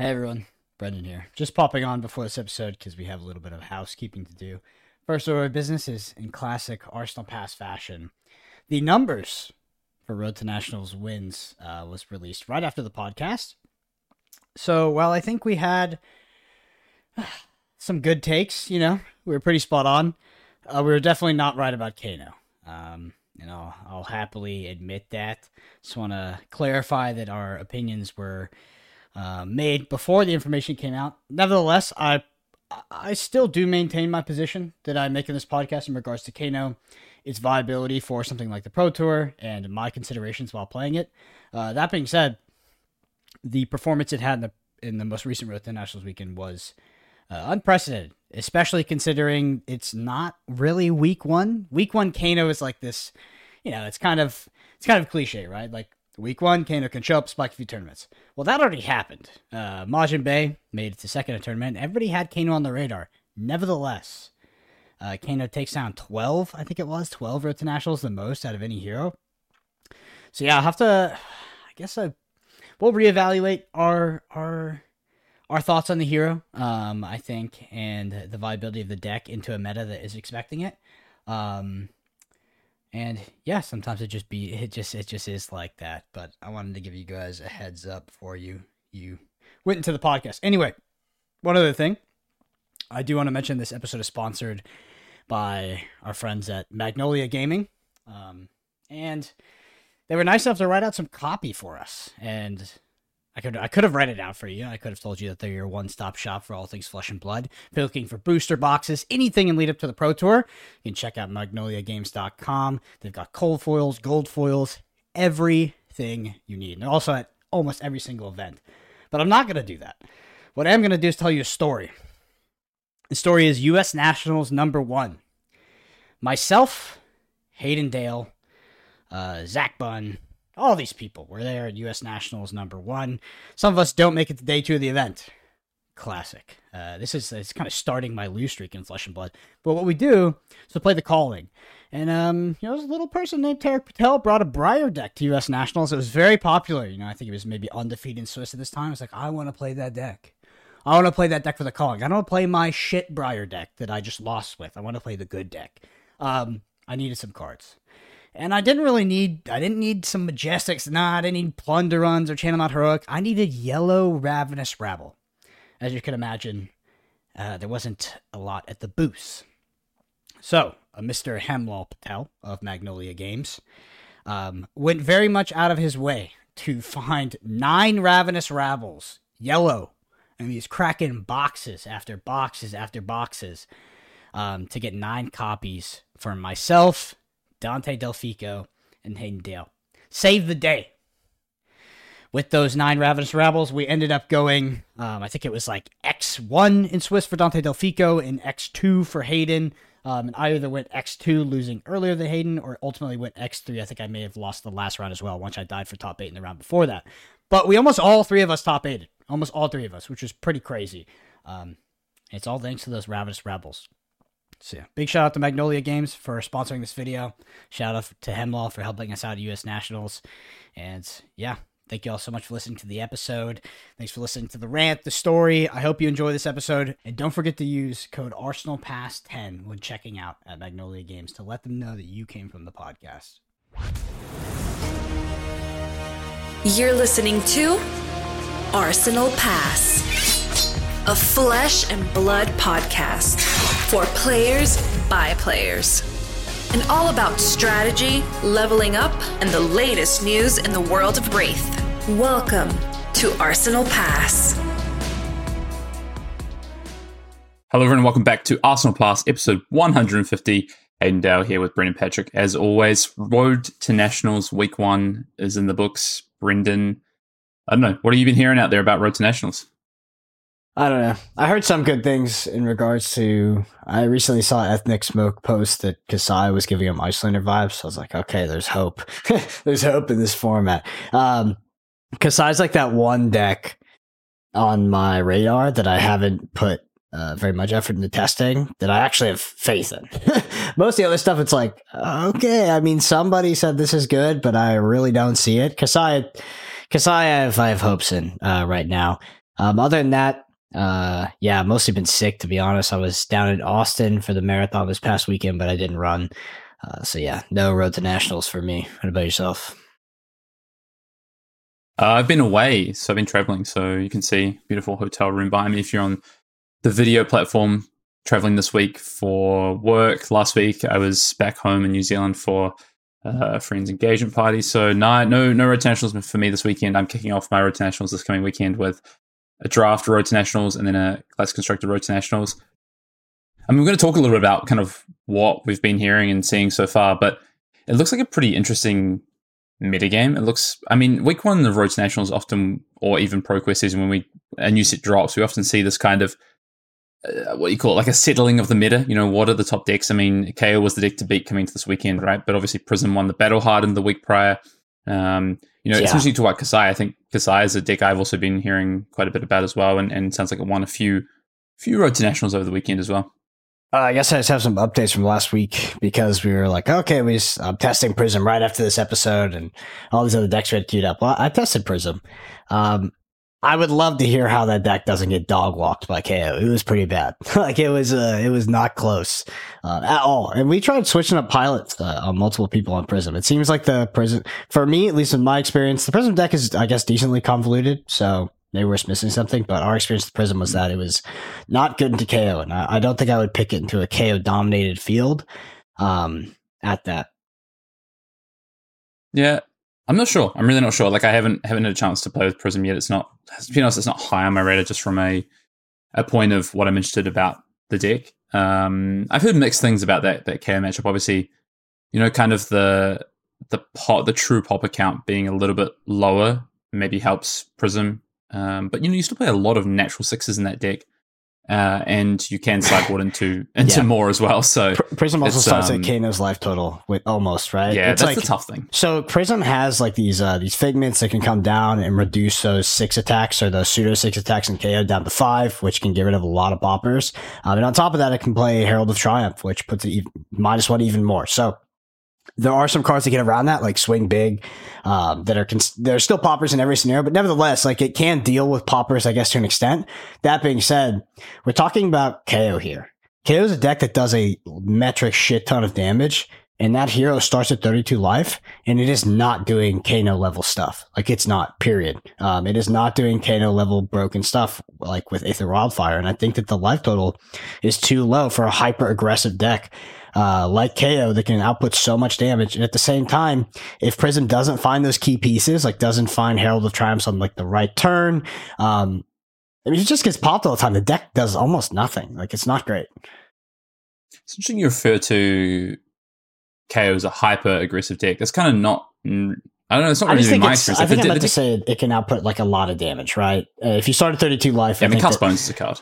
Hey everyone, Brendan here. Just popping on before this episode because we have a little bit of housekeeping to do. First order of business is in classic Arsenal Pass fashion. The numbers for Road to Nationals wins uh, was released right after the podcast. So while I think we had some good takes, you know, we were pretty spot on. Uh, we were definitely not right about Kano. Um, know, I'll happily admit that. Just want to clarify that our opinions were uh, made before the information came out. Nevertheless, I I still do maintain my position that I make in this podcast in regards to Kano, its viability for something like the Pro Tour, and my considerations while playing it. Uh, that being said, the performance it had in the in the most recent Road to Nationals weekend was uh, unprecedented, especially considering it's not really week one. Week one Kano is like this, you know, it's kind of it's kind of cliche, right? Like Week one, Kano can show up, spike a few tournaments. Well, that already happened. Uh, Majin Bay made it to second tournament. Everybody had Kano on the radar. Nevertheless, uh, Kano takes down 12, I think it was. 12 Road to Nationals, the most out of any hero. So yeah, I'll have to, I guess I, we'll reevaluate our, our, our thoughts on the hero, um, I think, and the viability of the deck into a meta that is expecting it. Um, and yeah, sometimes it just be it just it just is like that. But I wanted to give you guys a heads up before you you went into the podcast. Anyway, one other thing, I do want to mention this episode is sponsored by our friends at Magnolia Gaming, um, and they were nice enough to write out some copy for us. And I could I could have read it out for you. I could have told you that they're your one stop shop for all things flesh and blood. If you're looking for booster boxes, anything in lead up to the Pro Tour, you can check out magnoliagames.com. They've got cold foils, gold foils, everything you need. And also at almost every single event. But I'm not going to do that. What I am going to do is tell you a story. The story is U.S. Nationals number one. Myself, Hayden Dale, uh, Zach Bunn, all these people were there at U.S. Nationals number one. Some of us don't make it to day two of the event. Classic. Uh, this is it's kind of starting my lose streak in Flesh and Blood. But what we do is to play the calling. And, um, you know, a little person named Tarek Patel brought a Briar deck to U.S. Nationals. It was very popular. You know, I think it was maybe undefeated in Swiss at this time. It's like, I want to play that deck. I want to play that deck for the calling. I don't play my shit Briar deck that I just lost with. I want to play the good deck. Um, I needed some cards. And I didn't really need I didn't need some majestics, nah, I didn't need plunderons or channel not heroic. I needed yellow ravenous rabble. As you can imagine, uh, there wasn't a lot at the booth. So, uh, Mr. Hemlal Patel of Magnolia Games um, went very much out of his way to find nine ravenous rabbles, yellow, and he's cracking boxes after boxes after boxes um, to get nine copies for myself Dante Delfico, and Hayden Dale. Save the day. With those nine Ravenous Rabbles, we ended up going, um, I think it was like X1 in Swiss for Dante Delfico and X2 for Hayden. Um, and I either went X2 losing earlier than Hayden or ultimately went X3. I think I may have lost the last round as well once I died for top eight in the round before that. But we almost all three of us top eighted. Almost all three of us, which was pretty crazy. Um, it's all thanks to those Ravenous Rabbles. So yeah, big shout out to Magnolia Games for sponsoring this video. Shout out to Hemlaw for helping us out at US Nationals. And yeah, thank you all so much for listening to the episode. Thanks for listening to the rant, the story. I hope you enjoy this episode. And don't forget to use code ArsenalPass10 when checking out at Magnolia Games to let them know that you came from the podcast. You're listening to Arsenal Pass, a flesh and blood podcast for players by players. And all about strategy, leveling up, and the latest news in the world of Rathe. Welcome to Arsenal Pass. Hello, everyone, welcome back to Arsenal Pass, episode 150. Hayden Dale here with Brendan Patrick. As always, Road to Nationals week one is in the books. Brendan, I don't know, what have you been hearing out there about Road to Nationals? I don't know. I heard some good things in regards to. I recently saw Ethnic Smoke post that Kassai was giving him Iyslander vibes. So I was like, okay, there's hope. there's hope in this format. Um, Kassai's like that one deck on my radar that I haven't put uh, very much effort into testing that I actually have faith in. Most of the other stuff, it's like, okay, I mean, somebody said this is good, but I really don't see it. Kassai, Kassai, I have, I have hopes in uh, right now. Um, other than that, uh, yeah, mostly been sick to be honest. I was down in Austin for the marathon this past weekend, but I didn't run. Uh, so yeah, no road to nationals for me. What about yourself? Uh, I've been away, so I've been traveling. So you can see beautiful hotel room behind me. If you're on the video platform, traveling this week for work. Last week I was back home in New Zealand for uh, a friend's engagement party. So no, no, no road to nationals for me this weekend. I'm kicking off my road to nationals this coming weekend with a draft road to nationals and then a class constructed road to nationals. I mean, we're going to talk a little bit about kind of what we've been hearing and seeing so far, but it looks like a pretty interesting metagame. It looks, I mean, week one of Road to Nationals often, or even Pro Quest season, when we a new set drops, we often see this kind of uh, what you call it, like a settling of the meta. You know, what are the top decks? I mean, Kayo was the deck to beat coming to this weekend, right? But obviously, Prism won the Battle hard in the week prior. Um, you know, yeah. especially to what Kassai. I think Kassai is a deck I've also been hearing quite a bit about as well, and, and sounds like it won a few few road to nationals over the weekend as well. Uh, I guess I just have some updates from last week because we were like, okay, we just, I'm testing Prism right after this episode, and all these other decks had queued up. Well, I tested Prism. Um, I would love to hear how that deck doesn't get dog walked by Kayo. It was pretty bad. like it was, uh, it was not close uh, at all. And we tried switching up pilots uh, on multiple people on Prism. It seems like the Prism, for me, at least in my experience, the Prism deck is, I guess, decently convoluted. So maybe we're missing something. But our experience with Prism was that it was not good into Kayo, and I, I don't think I would pick it into a Kayo dominated field. Um, at that. Yeah, I'm not sure. I'm really not sure. Like I haven't haven't had a chance to play with Prism yet. It's not to be honest, it's not high on my radar just from a a point of what I'm interested about the deck. Um, I've heard mixed things about that that Kayo matchup. Obviously, you know, kind of the the pot the true pop account being a little bit lower maybe helps Prism. Um, but you know, you still play a lot of natural sixes in that deck uh, and you can sideboard into into yeah. more as well. So Prism also starts um, at Kano's life total with almost right. Yeah, it's that's like, the tough thing. So Prism has like these uh, these figments that can come down and reduce those six attacks or those pseudo six attacks in Kayo down to five, which can get rid of a lot of boppers. Um, and on top of that, it can play Herald of Triumph, which puts it even, minus one even more. So there are some cards that get around that, like swing big, um, that are cons- there's still poppers in every scenario, but nevertheless, like it can deal with poppers, I guess, to an extent. That being said, we're talking about Kayo here. Kayo is a deck that does a metric shit ton of damage, and that hero starts at 32 life, and it is not doing Kano level stuff. Like it's not. Period. Um, it is not doing Kano level broken stuff like with Aether Wildfire, and I think that the life total is too low for a hyper aggressive deck uh, like Kayo that can output so much damage. And at the same time, if Prism doesn't find those key pieces, like doesn't find Herald of Triumphs on like the right turn, um, I mean, he just gets popped all the time. The deck does almost nothing. Like it's not great. It's interesting you refer to Kayo as a hyper aggressive deck. That's kind of not. I don't know. It's not really my experience. I think I meant to say it can output like a lot of damage, right? Uh, if you start at 32 life, yeah, I, I mean, Cast Bones is a card.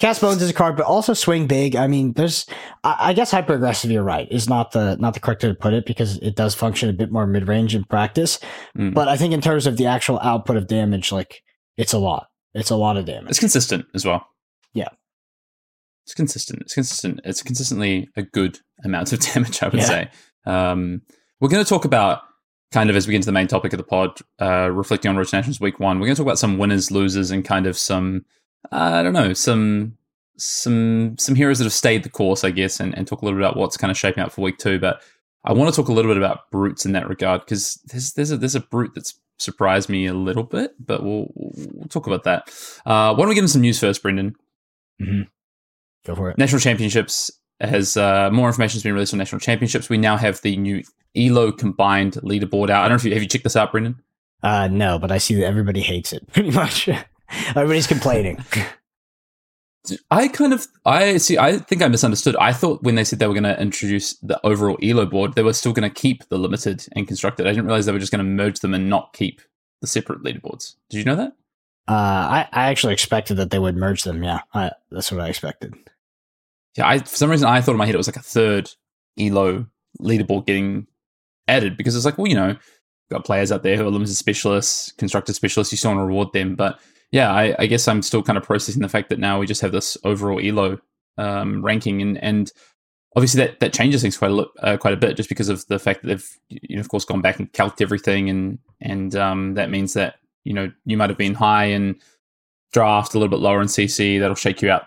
Cast Bones is a card, but also swing big. I mean, there's, I, I guess hyper aggressive. You're right. Is not the not the correct way to put it because it does function a bit more mid range in practice. Mm. But I think in terms of the actual output of damage, like it's a lot. It's a lot of damage. It's consistent as well. Yeah, it's consistent. It's consistent. It's consistently a good amount of damage. I would yeah. say. Um, we're going to talk about kind of as we get into the main topic of the pod, uh, reflecting on Road Nations Week One. We're going to talk about some winners, losers, and kind of some I don't know, some some some heroes that have stayed the course, I guess, and, and talk a little bit about what's kind of shaping up for week two. But I want to talk a little bit about brutes in that regard because there's there's a there's a brute that's surprised me a little bit, but we'll we'll talk about that. Uh, why don't we give him some news first, Brendan? Mm-hmm. Go for it. National Championships has uh, more information has been released on National Championships. We now have the new Elo combined leaderboard out. I don't know if you have you checked this out, Brendan. Uh, no, but I see that everybody hates it pretty much. Everybody's complaining. I kind of I see. I think I misunderstood. I thought when they said they were going to introduce the overall Elo board, they were still going to keep the limited and constructed. I didn't realize they were just going to merge them and not keep the separate leaderboards. Did you know that? Uh, I I actually expected that they would merge them. Yeah, I, that's what I expected. Yeah, I for some reason I thought in my head it was like a third Elo leaderboard getting added because it's like well you know got players out there who are limited specialists, constructed specialists. You still want to reward them, but yeah, I, I, guess I'm still kind of processing the fact that now we just have this overall elo um, ranking, and and obviously that that changes things quite a uh, quite a bit, just because of the fact that they've you know of course gone back and calculated everything, and and um, that means that you know you might have been high in draft, a little bit lower in CC. That'll shake you out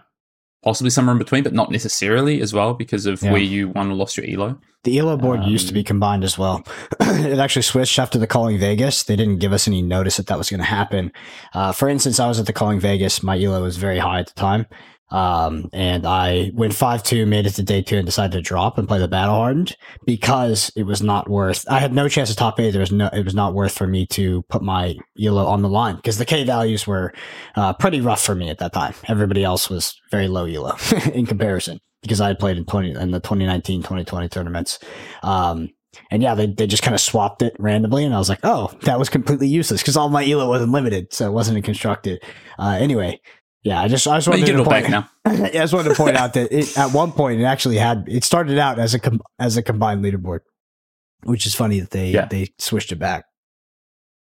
possibly somewhere in between, but not necessarily as well because of Yeah. where you won or lost your elo. The ELO board used to be Um, combined as well. it actually switched after the Calling Vegas. They didn't give us any notice that that was going to happen. Uh, for instance, I was at the Calling Vegas. My ELO was very high at the time. Um, and I went 5 2, made it to day two, and decided to drop and play the Battle Hardened because it was not worth. I had no chance of top eight. There was no, it was not worth for me to put my ELO on the line because the K values were uh, pretty rough for me at that time. Everybody else was very low ELO in comparison because I had played in 20 in the 2019 2020 tournaments. Um, and yeah, they, they just kind of swapped it randomly. And I was like, oh, that was completely useless because all my ELO wasn't limited. So it wasn't constructed. Uh, anyway, yeah, I just, I just wanted to point, back now. yeah, I just wanted to point out that it, at one point it actually had, it started out as a, com- as a combined leaderboard, which is funny that they, Yeah. they switched it back.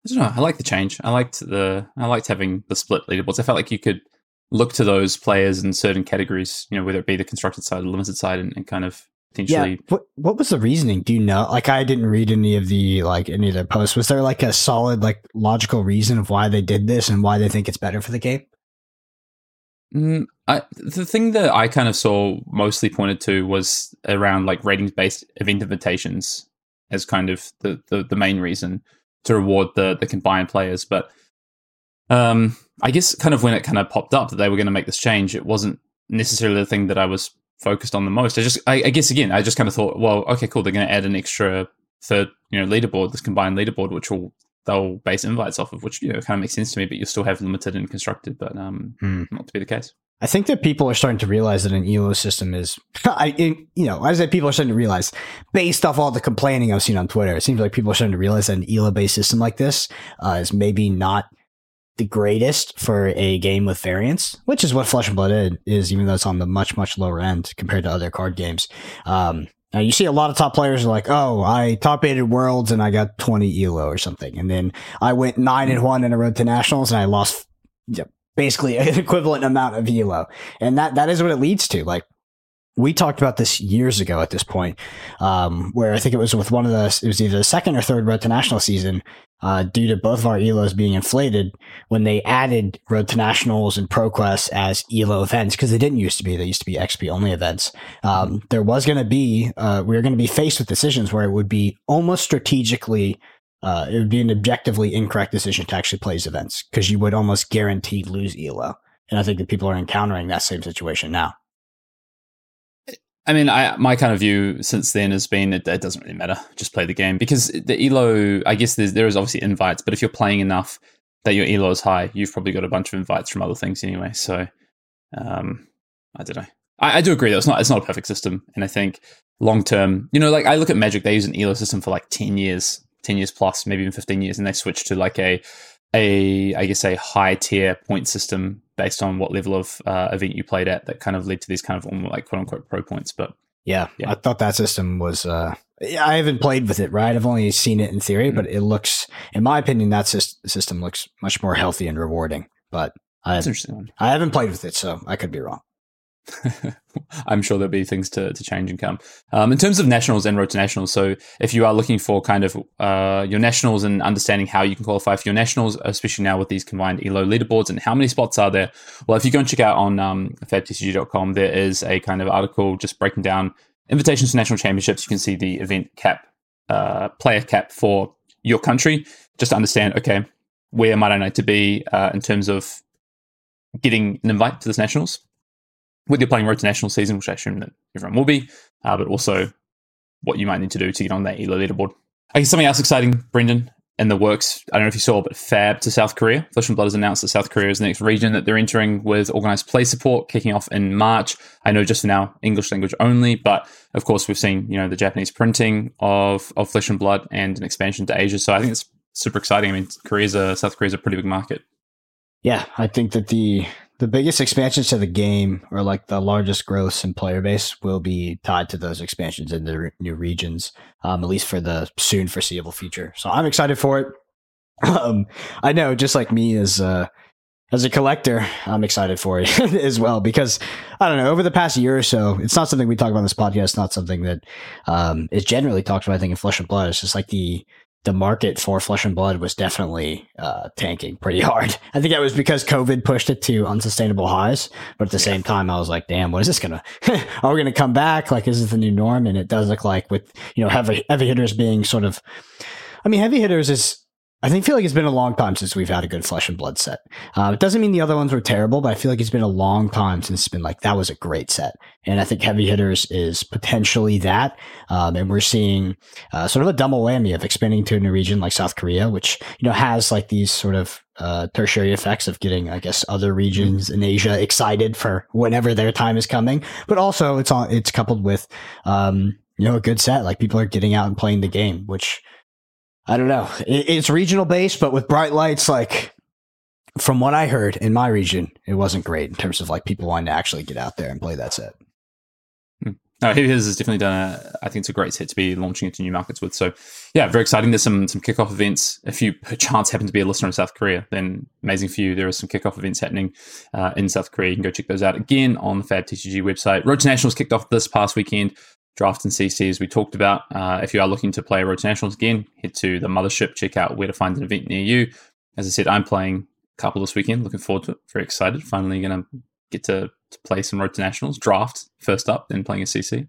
I don't know. I like the change. I liked the. I liked having the split leaderboards. I felt like you could look to those players in certain categories. You know, whether it be the constructed side or the limited side, and, and kind of potentially. Yeah. What what was the reasoning? Do you know? Like, I didn't read any of the like any of their posts. Was there like a solid like logical reason of why they did this and why they think it's better for the game? Mm, I, the thing that I kind of saw mostly pointed to was around like ratings based event invitations as kind of the, the, the main reason to reward the the combined players. But um, I guess kind of when it kind of popped up that they were going to make this change, it wasn't necessarily the thing that I was focused on the most. I just, I, I guess again, I just kind of thought, well, okay, cool, they're going to add an extra third, you know, leaderboard, this combined leaderboard, which will they'll base invites off of, which you know kind of makes sense to me. But you'll still have limited and constructed, but um, Hmm. not to be the case. I think that people are starting to realize that an ELO system is, I, you know, I say people are starting to realize, based off all the complaining I've seen on Twitter, it seems like people are starting to realize that an ELO based system like this uh, is maybe not the greatest for a game with variance, which is what Flesh and Blood is, even though it's on the much, much lower end compared to other card games. Um, now you see a lot of top players are like, oh, I top aided worlds and I got 20 ELO or something. And then I went nine and one in a road to nationals and I lost basically an equivalent amount of ELO. And that, that is what it leads to. Like we talked about this years ago at this point, um, where I think it was with one of the, it was either the second or third road to national season, uh, due to both of our ELOs being inflated when they added road to nationals and ProQuest as ELO events, because they didn't used to be, they used to be XP only events. Um, there was going to be, uh, we were going to be faced with decisions where it would be almost strategically uh, it would be an objectively incorrect decision to actually play these events because you would almost guaranteed lose ELO. And I think that people are encountering that same situation now. I mean, I my kind of view since then has been it, it doesn't really matter. Just play the game because the elo. I guess there is obviously invites, but if you're playing enough that your elo is high, you've probably got a bunch of invites from other things anyway. So, um, I don't know. I, I do agree though. It's not it's not a perfect system, and I think long term, you know, like I look at Magic, they use an elo system for like ten years, ten years plus, maybe even fifteen years, and they switch to like a a I guess a high tier point system based on what level of uh, event you played at that kind of led to these kind of like quote unquote pro points. But Yeah, Yeah. I thought that system was. Uh, I haven't played with it, right? I've only seen it in theory, Mm. but it looks, in my opinion, that system looks much more healthy and rewarding. But I, that's interesting. I haven't played with it, so I could be wrong. I'm sure there'll be things to, to change and come. Um, in terms of nationals and road to nationals, so if you are looking for kind of uh, your nationals and understanding how you can qualify for your nationals, especially now with these combined ELO leaderboards and how many spots are there, well, if you go and check out on um, fabtcg.com, there is a kind of article just breaking down invitations to national championships. You can see the event cap, uh, player cap for your country, just to understand, okay, where might I need to be uh, in terms of getting an invite to this nationals? Whether you're playing Road to National season, which I assume that everyone will be, uh, but also what you might need to do to get on that ELO leaderboard. I guess something else exciting, Brendan, in the works. I don't know if you saw, but Fab to South Korea. Flesh and Blood has announced that South Korea is the next region that they're entering with organized play support kicking off in March. I know just for now English language only, but of course we've seen you know the Japanese printing of of Flesh and Blood and an expansion to Asia. So I think it's super exciting. I mean, Korea's a South Korea's a pretty big market. Yeah, I think that the the biggest expansions to the game, or like the largest growths in player base, will be tied to those expansions in the re- new regions, um, at least for the soon foreseeable future. So I'm excited for it. Um, I know, just like me as as a collector, I'm excited for it as well because I don't know. Over the past year or so, it's not something we talk about on this podcast. Not something that um, is generally talked about. I think in Flesh and Blood, it's just like the the market for Flesh and Blood was definitely uh, tanking pretty hard. I think that was because COVID pushed it to unsustainable highs. But at the yeah. same time, I was like, damn, what is this gonna? are we gonna come back? Like, is this the new norm? And it does look like with you know heavy heavy hitters being sort of. I mean, heavy hitters is I think feel like it's been a long time since we've had a good flesh and blood set. Uh, it doesn't mean the other ones were terrible, but I feel like it's been a long time since it's been like that was a great set. And I think heavy hitters is potentially that. Um, and we're seeing uh, sort of a double whammy of expanding to a new region like South Korea, which you know has like these sort of uh, tertiary effects of getting, I guess, other regions in Asia excited for whenever their time is coming. But also, it's on it's coupled with um, you know a good set. Like people are getting out and playing the game, which I don't know. It's regional based, but with bright lights, like from what I heard in my region, it wasn't great in terms of like people wanting to actually get out there and play that set. Hmm. No, his has definitely done a. I think it's a great set to be launching into new markets with. So, yeah, very exciting. There's some some kickoff events. If you chance happen to be a listener in South Korea, then amazing for you. There are some kickoff events happening uh, in South Korea. You can go check those out again on the Fab TCG website. Road to Nationals kicked off this past weekend draft and CC as we talked about. Uh, if you are looking to play Road Nationals again, head to the mothership, check out where to find an event near you. As I said, I'm playing a couple this weekend. Looking forward to it. Very excited. Finally going to get to, to play some Road Nationals. Draft first up, then playing a CC.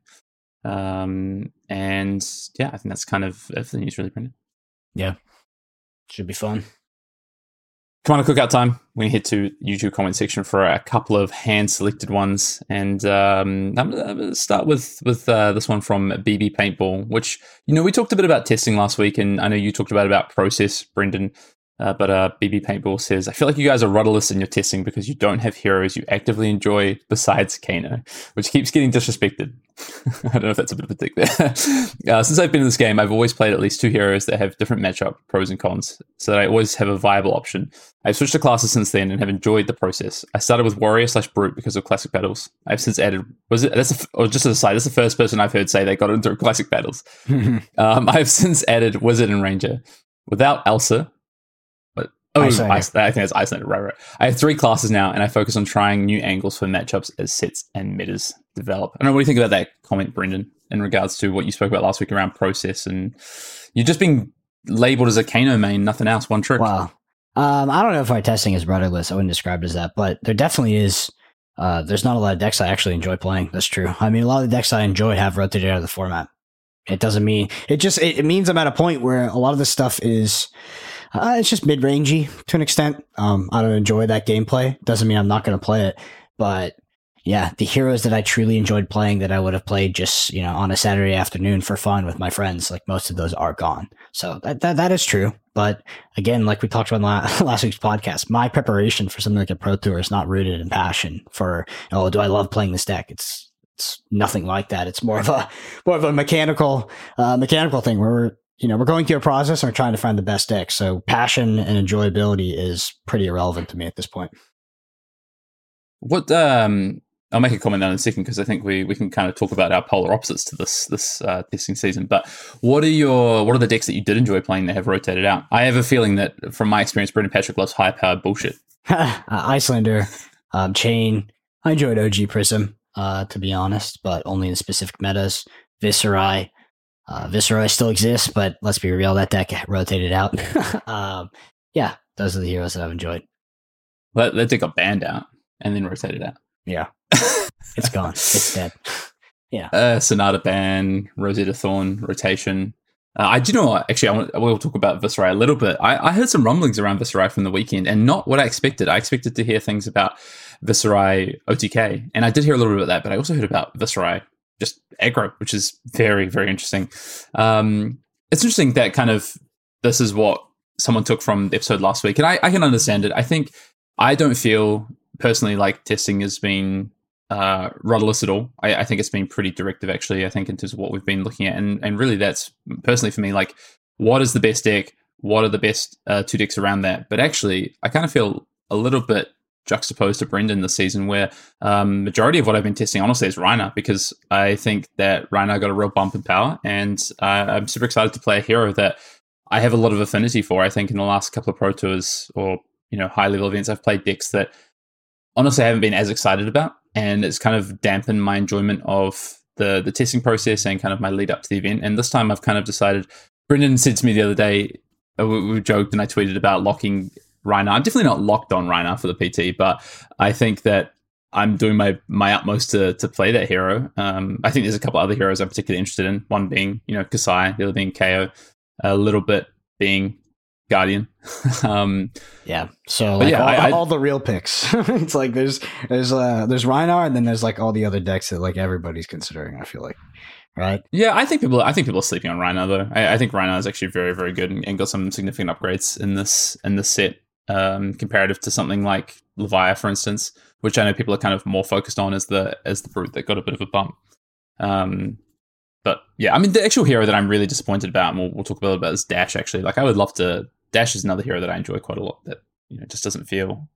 Um, and yeah, I think that's kind of everything news really, Brendan. Yeah. Should be fun. Come on, cookout time. We head to hit to YouTube comment section for a couple of hand selected ones, and um, I'm going to start with with uh, this one from BB Paintball, which you know we talked a bit about testing last week, and I know you talked about about process, Brendan. Uh, but uh, BB Paintball says, I feel like you guys are rudderless in your testing because you don't have heroes you actively enjoy besides Kano, which keeps getting disrespected. I don't know if that's a bit of a dig there. uh, since I've been in this game, I've always played at least two heroes that have different matchup pros and cons, so that I always have a viable option. I've switched to classes since then and have enjoyed the process. I started with Warrior slash Brute because of classic battles. I've since added, was it, that's a, or just as a side, that's the first person I've heard say they got into classic battles. um, I've since added Wizard and Ranger. Without Elsa, Oh, I, I think it's isolated. Right, right. I have three classes now, and I focus on trying new angles for matchups as sets and metas develop. I don't know what do you think about that comment, Brendan, in regards to what you spoke about last week around process and you're just being labeled as a Kano main, nothing else, one trick. Wow. Um, I don't know if my testing is rudderless. I wouldn't describe it as that, but there definitely is. Uh, there's not a lot of decks I actually enjoy playing. That's true. I mean, a lot of the decks I enjoy have rotated out of the format. It doesn't mean it just it, it means I'm at a point where a lot of this stuff is uh, it's just mid rangey to an extent. Um, I don't enjoy that gameplay. Doesn't mean I'm not going to play it, but yeah, the heroes that I truly enjoyed playing that I would have played just you know on a Saturday afternoon for fun with my friends, like most of those are gone. So that that, that is true. But again, like we talked about last, last week's podcast, my preparation for something like a pro tour is not rooted in passion for oh, do I love playing this deck? It's it's nothing like that. It's more of a more of a mechanical uh, mechanical thing where we're you know, we're going through a process and we're trying to find the best deck. So passion and enjoyability is pretty irrelevant to me at this point. What um I'll make a comment on in a second because I think we, we can kind of talk about our polar opposites to this this uh, testing season. But what are your what are the decks that you did enjoy playing that have rotated out? I have a feeling that from my experience, Brendan Patrick loves high powered bullshit. uh, Iyslander, um, Chane. I enjoyed OG Prism, uh, to be honest, but only in specific metas. Viserai, uh, Viserai still exists, but let's be real, that deck rotated out. um, yeah, those are the heroes that I've enjoyed. Let, that deck got banned out and then rotated out. Yeah. it's gone. It's dead. Yeah. Uh, Sonata ban, Rosetta Thorn rotation. Uh, I do know what, actually, I want, we'll talk about Viserai a little bit. I, I heard some rumblings around Viserai from the weekend and not what I expected. I expected to hear things about Viserai OTK, and I did hear a little bit about that, but I also heard about Viserai just aggro, which is very, very interesting. Um, it's interesting that kind of this is what someone took from the episode last week, and I, I can understand it. I think I don't feel personally like testing has been uh, rudderless at all. I, I, think it's been pretty directive, actually. I think in terms of what we've been looking at, and and really that's personally for me like what is the best deck, what are the best uh, two decks around that. But actually, I kind of feel a little bit juxtaposed to Brendan this season, where um, majority of what I've been testing honestly is Rhinar because I think that Rhinar got a real bump in power, and uh, I'm super excited to play a hero that I have a lot of affinity for. I think in the last couple of pro tours or you know high level events, I've played decks that honestly I haven't been as excited about, and it's kind of dampened my enjoyment of the the testing process and kind of my lead up to the event. And this time I've kind of decided Brendan said to me the other day, uh, we joked and I tweeted about locking Rhinar. I'm definitely not locked on Rhinar for the PT, but I think that I'm doing my my utmost to to play that hero. Um, I think there's a couple other heroes I'm particularly interested in. One being you know Kassai, the other being Kayo, a little bit being Guardian. um, yeah. So like, yeah, all, I- I- all the real picks. it's like there's there's uh there's Rhinar and then there's like all the other decks that like everybody's considering. I feel like, right? yeah, I think people I think people are sleeping on Rhinar though. I, I think Rhinar is actually very very good and, and got some significant upgrades in this in this set um, comparative to something like Leviah, for instance, which I know people are kind of more focused on as the as the brute that got a bit of a bump. Um, but yeah, I mean, the actual hero that I'm really disappointed about, and we'll, we'll talk a little about is Dash. Actually, like I would love to. Dash is another hero that I enjoy quite a lot. That you know just doesn't feel.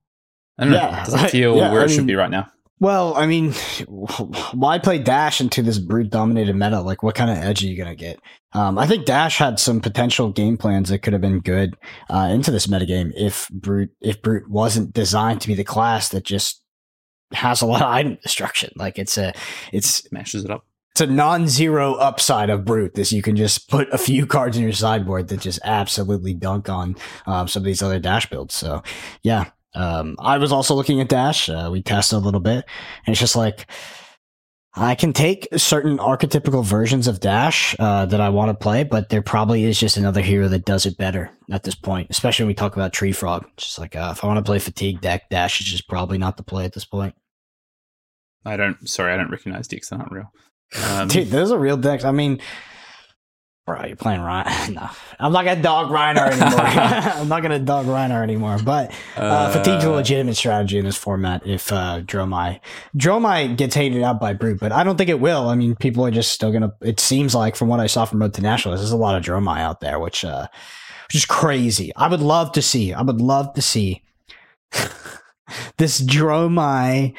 I don't know. Doesn't feel yeah, where I it should be right now. Well, I mean, why play Dash into this brute dominated meta? Like, what kind of edge are you gonna get? Um, I think Dash had some potential game plans that could have been good uh, into this metagame if brute if brute wasn't designed to be the class that just has a lot of item destruction. Like, it's a it's mashes it up. it's a non-zero upside of brute this you can just put a few cards in your sideboard that just absolutely dunk on um, some of these other dash builds so yeah um, i was also looking at dash uh, we tested a little bit and it's just like i can take certain archetypical versions of dash uh, that i want to play but there probably is just another hero that does it better at this point especially when we talk about tree frog it's just like uh, if i want to play fatigue deck dash is just probably not the play at this point I don't. Sorry, I don't recognize decks that aren't real. Um, Dude, those are real decks. I mean, bro, you're playing Rhinar. No, I'm not gonna dog Rhinar anymore. I'm not gonna dog Rhinar anymore. But uh, fatigue's a uh, legitimate strategy in this format. If uh, Dromai, Dromai gets hated out by Brute, but I don't think it will. I mean, people are just still gonna. It seems like from what I saw from Road to Nationals, there's a lot of Dromai out there, which uh, which is crazy. I would love to see. I would love to see this Dromai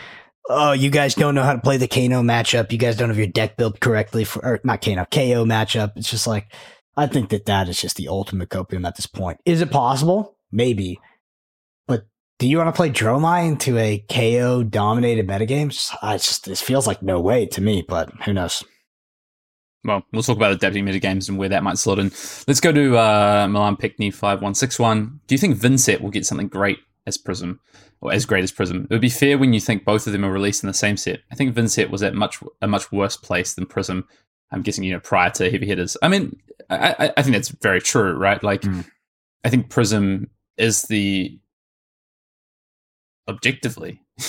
oh, you guys don't know how to play the Kano matchup. You guys don't have your deck built correctly for, or not Kano, Kayo matchup. It's just like, I think that that is just the ultimate copium at this point. Is it possible? Maybe. But do you want to play Dromai into a Kayo dominated metagame? I just, this feels like no way to me, but who knows? well, we'll talk about adapting metagames and where that might slot in. Let's go to uh, Milan Pickney five one six one. Do you think Vincent will get something great as Prism, or as great as Prism? It would be fair when you think both of them are released in the same set. I think Vincent was at much a much worse place than Prism. I'm guessing you know prior to heavy hitters. I mean, I, I, I think that's very true, right? Like, Mm. I think Prism is the objectively.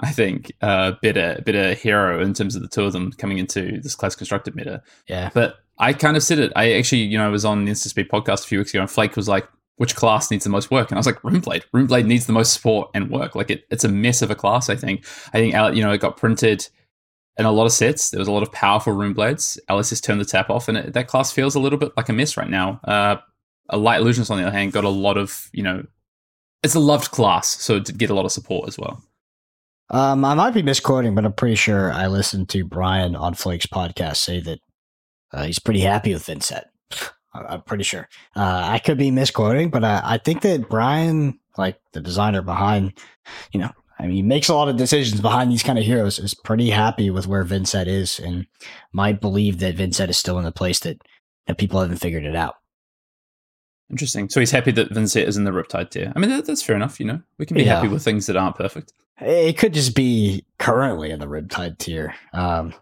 I think uh, better better hero in terms of the two of them coming into this class constructed meta. Yeah. But I kind of said it. I actually, you know, I was on the Instant Speed podcast a few weeks ago, and Flake was like, "Which class needs the most work?" And I was like, "Runeblade. Runeblade needs the most support and work. Like it, it's a mess of a class. I think. I think you know, it got printed in a lot of sets. There was a lot of powerful Runeblades. LSS turned the tap off, and it, that class feels a little bit like a mess right now. Uh, a light illusionist on the other hand got a lot of you know, it's a loved class, so it did get a lot of support as well. Um, I might be misquoting, but I'm pretty sure I listened to Brian on Flake's podcast say that uh, he's pretty happy with Vincent. I'm pretty sure. Uh, I could be misquoting, but I, I think that Brian, like the designer behind, you know, I mean, he makes a lot of decisions behind these kind of heroes, is pretty happy with where Vincent is and might believe that Vincent is still in the place that, that people haven't figured it out. Interesting. So he's happy that Vincent is in the Riptide tier. I mean, that, that's fair enough. You know, we can be Yeah. happy with things that aren't perfect. It could just be currently in the Riptide tier. Um,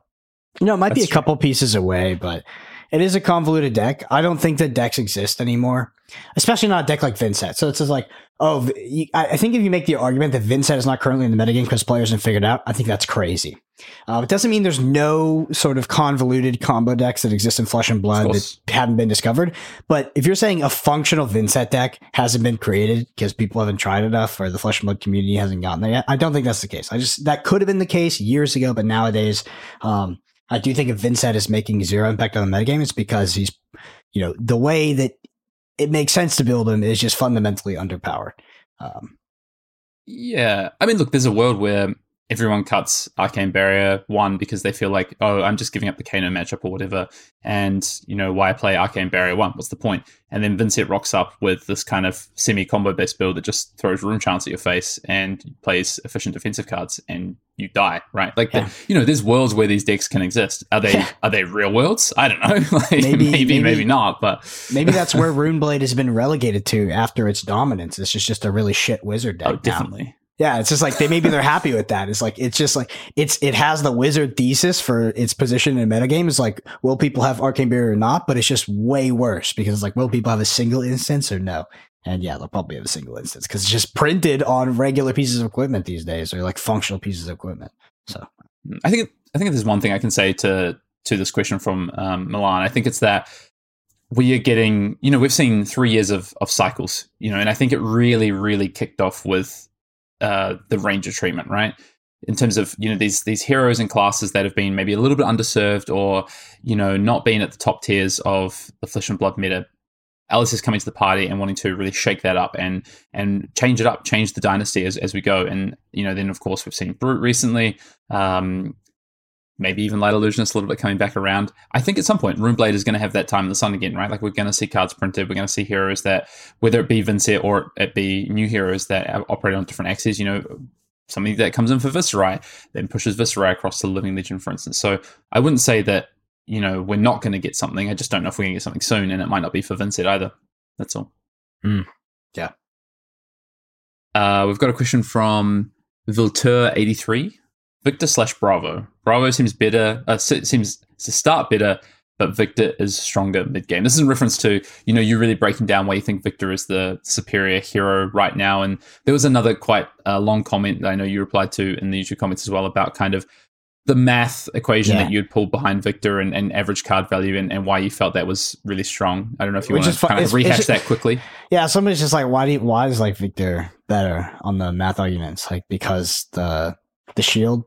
you know, it might be a That's true. couple pieces away, but it is a convoluted deck. I don't think that decks exist anymore, especially not a deck like Vincent. So it's just like, oh, I think if you make the argument that Vincent is not currently in the metagame because players haven't figured it out, I think that's crazy. Uh, it doesn't mean there's no sort of convoluted combo decks that exist in Flesh and Blood that haven't been discovered. But if you're saying a functional Vincent deck hasn't been created because people haven't tried enough or the Flesh and Blood community hasn't gotten there yet, I don't think that's the case. I just that could have been the case years ago, but nowadays, um, I do think if Vincent is making zero impact on the metagame, it's because he's, you know, the way that it makes sense to build him is just fundamentally underpowered. Um, Yeah. I mean, look, there's a world where everyone cuts Arcane Barrier one because they feel like, oh, I'm just giving up the Kano matchup or whatever. And, you know, why play Arcane Barrier one? What's the point? And then Vincent rocks up with this kind of semi combo based build that just throws room chance at your face and plays efficient defensive cards. And you die, right? Like, Yeah. you know, there's worlds where these decks can exist. Are they Yeah. are they real worlds? I don't know. like, Maybe- maybe, maybe, maybe- not. But Maybe that's where Runeblade has been relegated to after its dominance. It's just, just a really shit wizard deck. oh, now. definitely. Yeah, it's just like they maybe they're happy with that. It's like it's just like it's it has the wizard thesis for its position in metagame. It's like will people have arcane barrier or not? But it's just way worse because it's like will people have a single instance or no? And yeah, they'll probably have a single instance because it's just printed on regular pieces of equipment these days or like functional pieces of equipment. So I think I think there's one thing I can say to to this question from um, Milan. I think it's that we are getting, you know, we've seen three years of of cycles, you know, and I think it really, really kicked off with uh, the ranger treatment, right? In terms of you know these these heroes and classes that have been maybe a little bit underserved or you know not being at the top tiers of the flesh and blood meta. Alice is coming to the party and wanting to really shake that up and and change it up, change the dynasty as, as we go. And you know, then of course we've seen Brute recently. Um, maybe even Light Illusionist a little bit coming back around. I think at some point Runeblade is going to have that time in the sun again, right? Like we're going to see cards printed. We're going to see heroes that, whether it be Vincent or it be new heroes that operate on different axes, you know, something that comes in for Viserai, then pushes Viserai across to Living Legend, for instance. So I wouldn't say that, you know, we're not going to get something. I just don't know if we're going to get something soon, and it might not be for Vincent either. That's all. Mm. Yeah. Uh, we've got a question from Viltur83. Victor slash Bravo. Bravo seems better. Uh, seems to start better, but Victor is stronger mid game. This is in reference to you know you really breaking down why you think Victor is the superior hero right now. And there was another quite uh, long comment that I know you replied to in the YouTube comments as well about kind of the math equation Yeah. that you'd pulled behind Victor and, and average card value and, and why you felt that was really strong. I don't know if you Which want to kind of it's- rehash it's- that quickly. yeah, somebody's just like why do you, why is like Victor better on the math arguments? Like because the the shield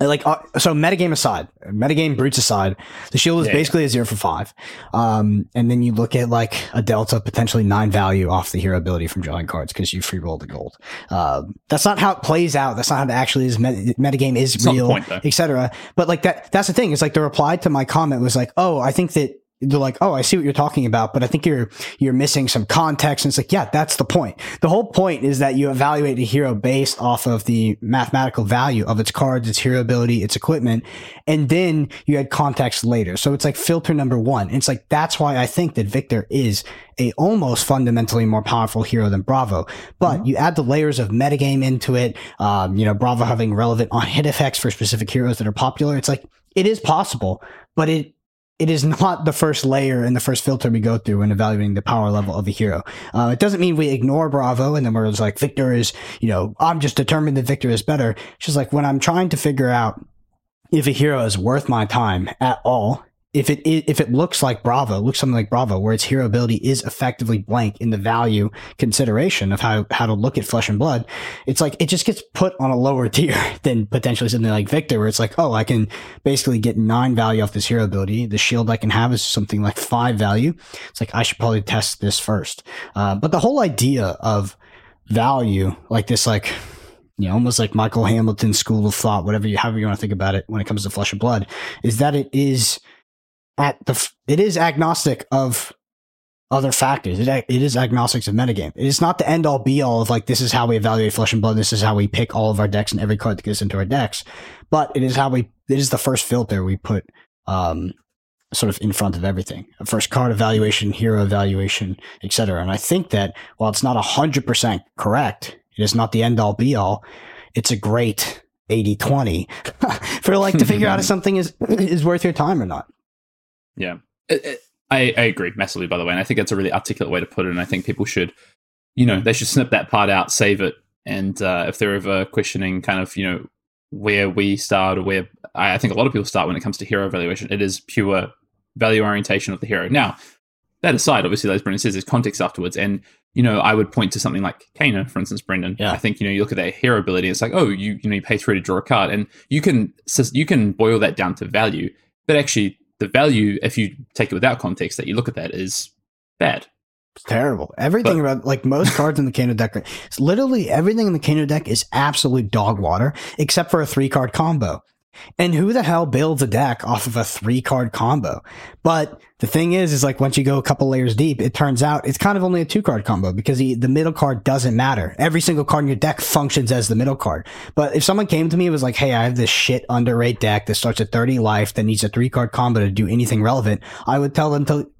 like uh, so metagame aside metagame brutes aside the shield is Yeah, basically a zero for five. Um and then you look at like a delta potentially nine value off the hero ability from drawing cards because you free roll the gold. Um that's not how it plays out. That's not how it actually is. Met- metagame is It's real etc but like that that's the thing. It's like the reply to my comment was like oh i think that they're like, oh, I see what you're talking about, but I think you're you're missing some context. And it's like, yeah, that's the point. The whole point is that you evaluate a hero based off of the mathematical value of its cards, its hero ability, its equipment, and then you add context later. So it's like filter number one. And it's like that's why I think that Victor is a almost fundamentally more powerful hero than Bravo. But you add the layers of metagame into it. Um, you know, Bravo having relevant on hit effects for specific heroes that are popular. It's like it is possible, but it it is not the first layer and the first filter we go through when evaluating the power level of a hero. Uh, it doesn't mean we ignore Bravo and then we're just like, Victor is, you know, I'm just determined that Victor is better. It's just like when I'm trying to figure out if a hero is worth my time at all, if it if it looks like Bravo, looks something like Bravo, where its hero ability is effectively blank in the value consideration of how how to look at Flesh and Blood, it's like it just gets put on a lower tier than potentially something like Victor, where it's like, oh, I can basically get nine value off this hero ability. The shield I can have is something like five value. It's like I should probably test this first. Uh, but the whole idea of value, like this, like you know, almost like Michael Hamilton school of thought, whatever you, however you want to think about it when it comes to flesh and blood, is that it is at the, it is agnostic of other factors. It, it is agnostic of metagame. It is not the end all be all of like, this is how we evaluate flesh and blood. This is how we pick all of our decks and every card that gets into our decks. But it is how we, it is the first filter we put, um, sort of in front of everything. A first card evaluation, hero evaluation, etc. And I think that while it's not hundred percent correct, it is not the end all be all. It's a great 80-20 for like to figure out if something is is worth your time or not. Yeah. It- it- I, I agree massively, by the way. And I think that's a really articulate way to put it. And I think people should, you know, they should snip that part out, save it. And uh, if they're ever questioning kind of, you know, where we start or where I I think a lot of people start when it comes to hero evaluation, it is pure value orientation of the hero. Now, that aside, obviously, as Brendan says, there's context afterwards. And, you know, I would point to something like Kano, for instance, Brendan. Yeah. I think, you know, you look at that hero ability, it's like, oh, you, you know, you pay three to draw a card. And you can, you can boil that down to value. But actually, the value, if you take it without context, that you look at that is bad. It's terrible. Everything But- about like most cards in the Kano deck, literally everything in the Kano deck is absolute dog water, except for a three card combo. And who the hell builds a deck off of a three card combo? But the thing is, is like once you go a couple layers deep, it turns out it's kind of only a two card combo because the, middle card doesn't matter. Every single card in your deck functions as the middle card. But if someone came to me and was like, hey, I have this shit underrate deck that starts at 30 life that needs a three card combo to do anything relevant, I would tell them to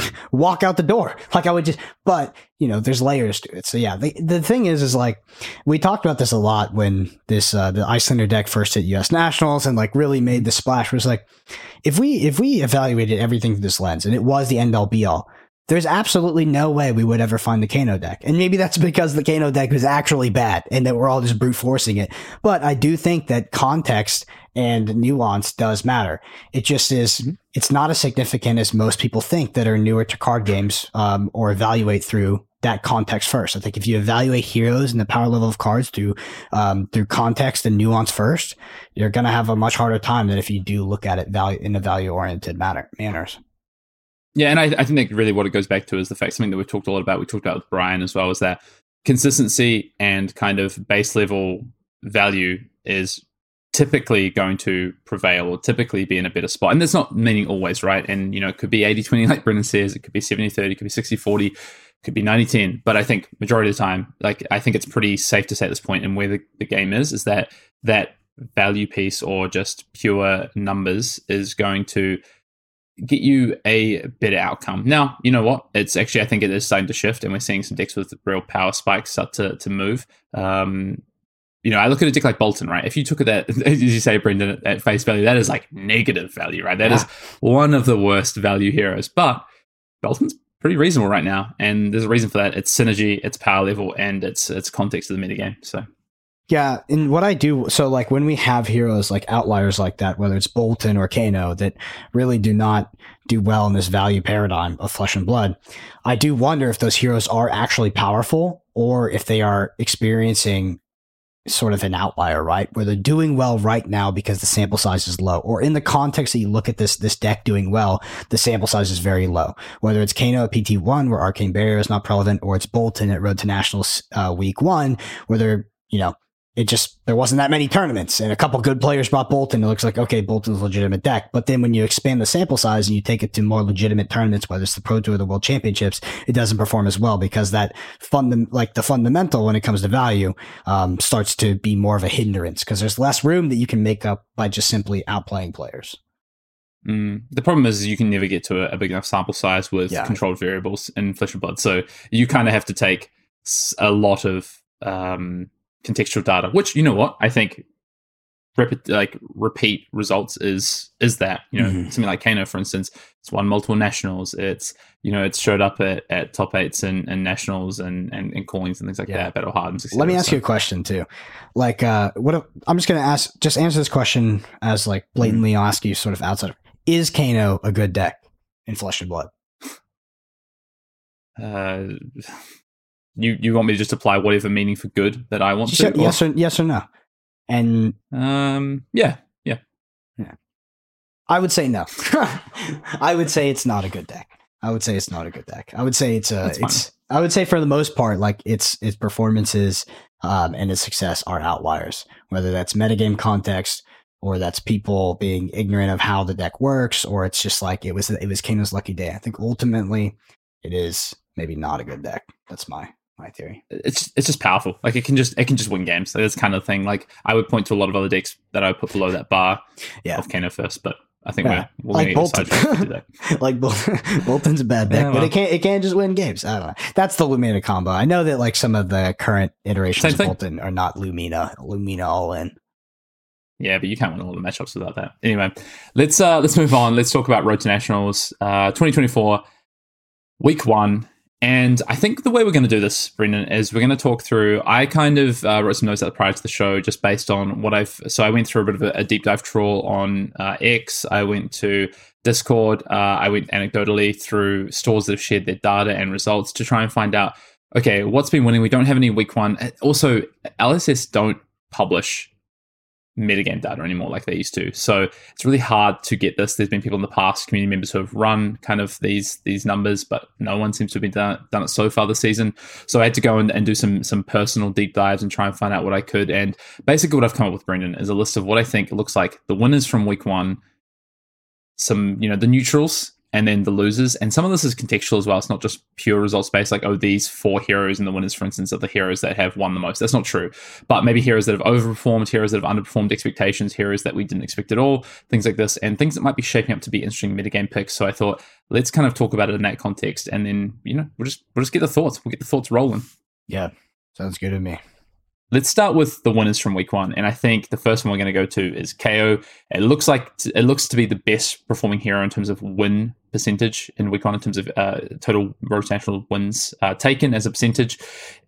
walk out the door. Like I would just, but you know, there's layers to it. So yeah, the, the thing is, is like, we talked about this a lot when this, uh, the Iyslander deck first hit US nationals and like really made the splash was like, if we, if we evaluated everything through this lens and it was the end all be all, there's absolutely no way we would ever find the Kano deck. And maybe that's because the Kano deck was actually bad and that we're all just brute forcing it. But I do think that context and nuance does matter. It just is, mm-hmm. it's not as significant as most people think that are newer to card games um, or evaluate through that context first. I think if you evaluate heroes and the power level of cards through um, through context and nuance first, you're going to have a much harder time than if you do look at it value in a value oriented manner manners. Yeah, and I, I think that really what it goes back to is the fact something that we've talked a lot about. We talked about with Brian as well is that consistency and kind of base level value is typically going to prevail or typically be in a better spot. And that's not meaning always, right? And, you know, it could be 80 20, like Brendan says, it could be 70 30, it could be 60 40, it could be 90 10. But I think majority of the time, like, I think it's pretty safe to say at this point and where the, the game is, is that that value piece or just pure numbers is going to get you a better outcome. Now, you know what? It's actually I think it is starting to shift, and we're seeing some decks with real power spikes start to to move. Um, you know, I look at a deck like Boltyn, right? If you took that, as you say, Brendan, at face value, that is like negative value, right? That yeah. is one of the worst value heroes. But Boltyn's pretty reasonable right now, and there's a reason for that. It's synergy, it's power level, and it's it's context of the metagame. So yeah, and what I do, so like when we have heroes like outliers like that, whether it's Boltyn or Kano, that really do not do well in this value paradigm of flesh and blood, I do wonder if those heroes are actually powerful or if they are experiencing sort of an outlier, right? Where they're doing well right now because the sample size is low, or in the context that you look at this this deck doing well, the sample size is very low. Whether it's Kano at PT one where Arcane Barrier is not prevalent, or it's Boltyn at Road to Nationals uh, week one where they're you know it just there wasn't that many tournaments and a couple good players bought Boltyn. It looks like okay, Boltyn's a legitimate deck. But then when you expand the sample size and you take it to more legitimate tournaments, whether it's the Pro Tour or the World Championships, it doesn't perform as well because that fund like the fundamental when it comes to value um, starts to be more of a hindrance because there's less room that you can make up by just simply outplaying players. Mm. The problem is you can never get to a, a big enough sample size with yeah. controlled variables in Flesh and Blood. So you kind of have to take a lot of um, contextual data, which you know what I think rep- like repeat results is is that you know mm-hmm. something like Kano for instance, it's won multiple nationals. It's you know it's showed up at, at top eights and, and nationals and, and, and callings and things like yeah. that. Battle hard. And Let me ask so. you a question too. Like, uh, what if, I'm just going to ask, just answer this question as like blatantly mm-hmm. ask you sort of outside of is Kano a good deck in Flesh and Blood? Uh, you you want me to just apply whatever meaning for good that I want to? Yes or yes or no? And um, yeah, yeah, yeah. I would say no. I would say it's not a good deck. I would say it's not a good deck. I would say it's a it's. I would say for the most part, like its its performances um, and its success are outliers. Whether that's metagame context or that's people being ignorant of how the deck works, or it's just like it was it was Kano's lucky day. I think ultimately it is maybe not a good deck. That's my my theory. It's it's just powerful. Like it can just it can just win games. That's kind of thing. Like I would point to a lot of other decks that I would put below that bar yeah. of Kano first, but I think yeah. we're, we're like Boltyn. like Boltyn's a bad deck, yeah, well. but it can't it can't just win games. I don't know. That's the Lumina combo. I know that like some of the current iterations of Boltyn are not Lumina. Lumina all in. Yeah, but you can't win all the matchups without that. Anyway, let's uh let's move on. Let's talk about Road to Nationals, uh, 2024, week one. And I think the way we're going to do this, Brendan, is we're going to talk through. I kind of uh, wrote some notes out prior to the show, just based on what I've. So I went through a bit of a, a deep dive trawl on uh, X. I went to Discord. Uh, I went anecdotally through stores that have shared their data and results to try and find out. Okay, what's been winning? We don't have any week one. Also, LSS don't publish metagame data anymore like they used to. So it's really hard to get this. There's been people in the past, community members who have run kind of these these numbers, but no one seems to have been done, done it so far this season. So I had to go and, and do some some personal deep dives and try and find out what I could. And basically what I've come up with, Brendan, is a list of what I think looks like the winners from week one, some, you know, the neutrals, and then the losers. And some of this is contextual as well. It's not just pure results based, like, oh, these four heroes and the winners, for instance, are the heroes that have won the most. That's not true. But maybe heroes that have overperformed, heroes that have underperformed expectations, heroes that we didn't expect at all, things like this, and things that might be shaping up to be interesting metagame picks. So I thought, let's kind of talk about it in that context. And then, you know, we'll just we'll just get the thoughts. We'll get the thoughts rolling. Yeah. Sounds good to me. Let's start with the winners from week one, and I think the first one we're going to go to is Kayo. It looks like it looks to be the best performing hero in terms of win percentage in week one in terms of uh, total rotational wins uh, taken as a percentage.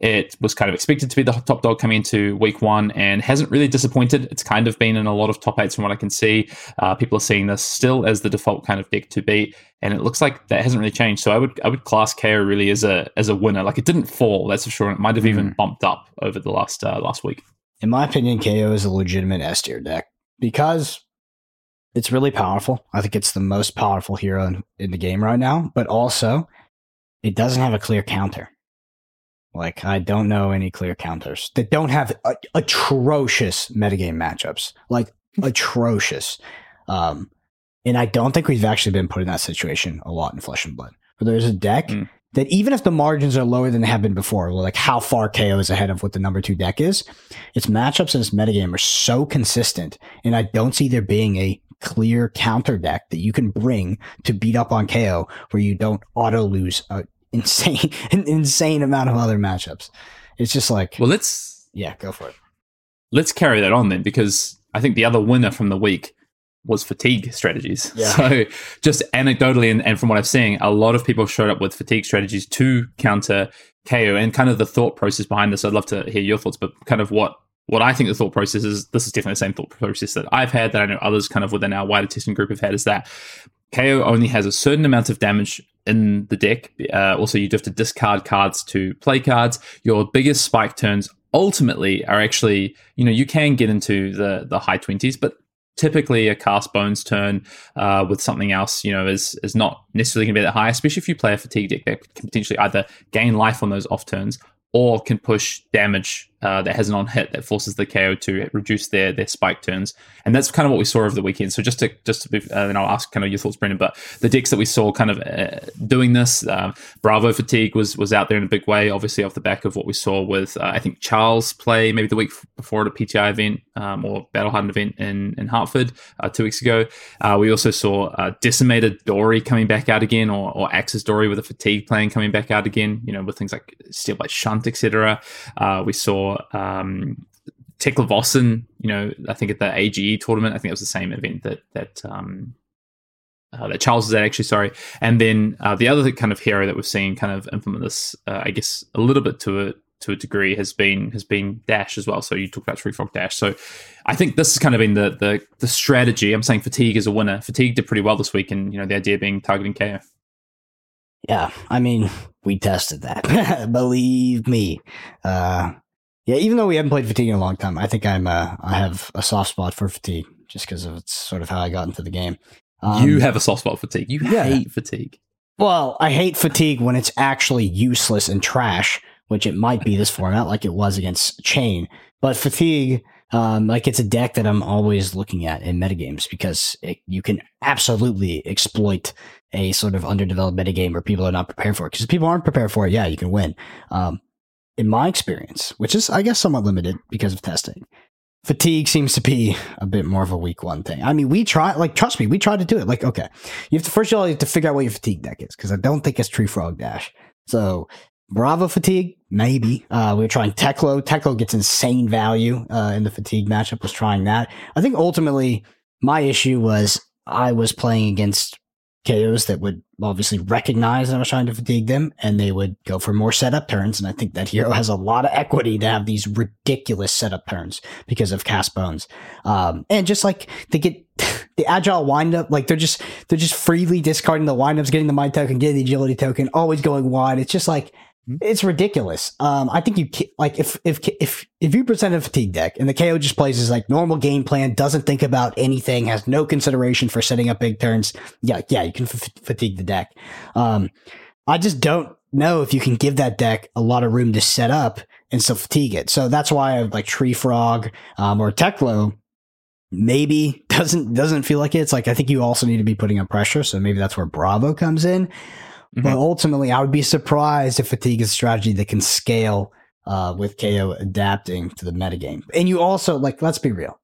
It was kind of expected to be the top dog coming into week one and hasn't really disappointed. It's kind of been in a lot of top eights from what I can see. Uh, people are seeing this still as the default kind of deck to beat, and it looks like that hasn't really changed. So I would I would class Kayo really as a as a winner. Like it didn't fall, that's for sure. And It might have mm. even bumped up over the last uh, last week. In my opinion, Kayo is a legitimate S tier deck because it's really powerful. I think it's the most powerful hero in, in, the game right now, but also it doesn't have a clear counter. Like I don't know any clear counters that don't have a, atrocious metagame matchups, like atrocious. Um, and I don't think we've actually been put in that situation a lot in Flesh and Blood. But there's a deck mm. that even if the margins are lower than they have been before, like how far Kayo is ahead of what the number two deck is, its matchups and its metagame are so consistent, and I don't see there being a clear counter deck that you can bring to beat up on Kayo where you don't auto lose an insane an insane amount of other matchups. It's just like Well let's Yeah, go for it. Let's carry that on then because I think the other winner from the week was fatigue strategies. Yeah. So just anecdotally and, and from what I've seen, a lot of people showed up with fatigue strategies to counter Kayo and kind of the thought process behind this. I'd love to hear your thoughts, but kind of what what I think the thought process is, this is definitely the same thought process that I've had, that I know others kind of within our wider testing group have had, is that Kayo only has a certain amount of damage in the deck. Uh, also, you do have to discard cards to play cards. Your biggest spike turns ultimately are actually, you know, you can get into the the high twenties, but typically a cast bones turn uh, with something else, you know, is is not necessarily going to be that high, especially if you play a fatigue deck that can potentially either gain life on those off turns or can push damage uh, that has an on hit that forces the Kayo to reduce their their spike turns, and that's kind of what we saw over the weekend. So just to just to be, uh, and I'll ask kind of your thoughts, Brendan. But the decks that we saw kind of uh, doing this, um, Bravo Fatigue was was out there in a big way, obviously off the back of what we saw with uh, I think Charles play maybe the week before at a PTI event um, or Battle Hardened event in in Hartford uh, two weeks ago. Uh, we also saw Decimator Dory coming back out again, or or Axis Dory with a Fatigue plan coming back out again. You know, with things like Steelblade Shunt, etc. we saw um, Teklovossen, you know, I think at the AGE tournament, I think it was the same event that that um, uh, that Charles was at actually. Sorry, and then uh, the other kind of hero that we've seen kind of implement this, uh, I guess, a little bit to a to a degree has been has been Dash as well. So you talked about Tree Frog Dash. So I think this has kind of been the the the strategy. I'm saying Fatigue is a winner. Fatigue did pretty well this week, and you know the idea being targeting Kayo. Yeah, I mean, we tested that. Believe me. Uh, yeah, even though we haven't played Fatigue in a long time, I think I'm uh, I have a soft spot for Fatigue just because of it's sort of how I got into the game. Um, you have a soft spot for Fatigue. You yeah. hate Fatigue. Well, I hate Fatigue when it's actually useless and trash, which it might be this format, like it was against Chane. But Fatigue, um, like it's a deck that I'm always looking at in metagames because it, you can absolutely exploit a sort of underdeveloped metagame where people are not prepared for it. Because if people aren't prepared for it, yeah, you can win. Um, in my experience, which is, I guess, somewhat limited because of testing, fatigue seems to be a bit more of a week one thing. I mean, we try, like, trust me, we tried to do it. Like, okay, you have to first of all, you have to figure out what your fatigue deck is because I don't think it's Tree Frog Dash. So, Bravo fatigue, maybe. Uh, we were trying Teklo. Teklo gets insane value uh, in the fatigue matchup. Was trying that. I think ultimately my issue was I was playing against Kayos that would obviously recognize that I was trying to fatigue them and they would go for more setup turns. And I think that hero has a lot of equity to have these ridiculous setup turns because of cast bones. Um, and just like they get the agile windup, like they're just, they're just freely discarding the windups, getting the might token, getting the agility token, always going wide. It's just like, it's ridiculous. Um, I think you like if if if if you present a fatigue deck and the Kayo just plays his like normal game plan, doesn't think about anything, has no consideration for setting up big turns. Yeah, yeah, you can f- fatigue the deck. Um, I just don't know if you can give that deck a lot of room to set up and still fatigue it. So that's why I like Tree Frog um, or Teklo maybe doesn't doesn't feel like it. It's like I think you also need to be putting up pressure. So maybe that's where Bravo comes in. Mm-hmm. But ultimately, I would be surprised if fatigue is a strategy that can scale uh, with Kayo adapting to the metagame. And you also like, let's be real.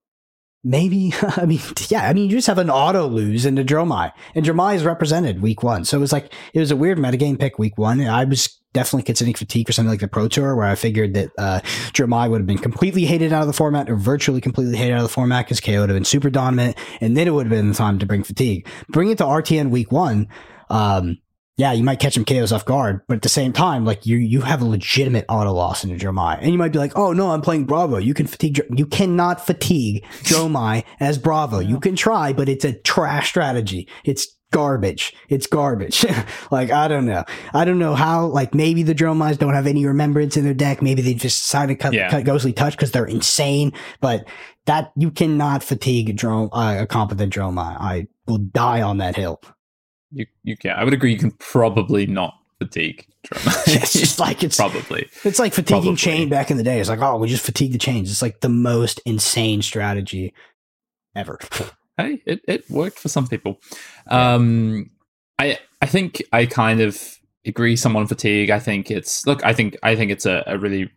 Maybe I mean, yeah, I mean, you just have an auto lose into Dromai, and Dromai is represented week one. So it was like it was a weird metagame pick week one. I was definitely considering fatigue for something like the Pro Tour, where I figured that uh, Dromai would have been completely hated out of the format, or virtually completely hated out of the format, because Kayo would have been super dominant, and then it would have been the time to bring fatigue. Bring it to RTN week one. Um, yeah, you might catch him Kayos off guard, but at the same time, like you, you have a legitimate auto loss into Dromai, and you might be like, "Oh no, I'm playing Bravo. You can fatigue. You cannot fatigue Dromai as Bravo. You can try, but it's a trash strategy. It's garbage. It's garbage. like I don't know. I don't know how. Like maybe the Dromais don't have any remembrance in their deck. Maybe they just decided to cut, yeah. cut Ghostly Touch because they're insane. But that you cannot fatigue a, Drom, uh, a competent Dromai. I will die on that hill. You you can. I would agree. You can probably not fatigue Dromai. it's just like it's probably it's like fatiguing probably. Chane back in the day. It's like oh, we just fatigue the Chanes. It's like the most insane strategy ever. hey, it, it worked for some people. Um, I I think I kind of agree. Someone fatigue. I think it's look. I think I think it's a, a really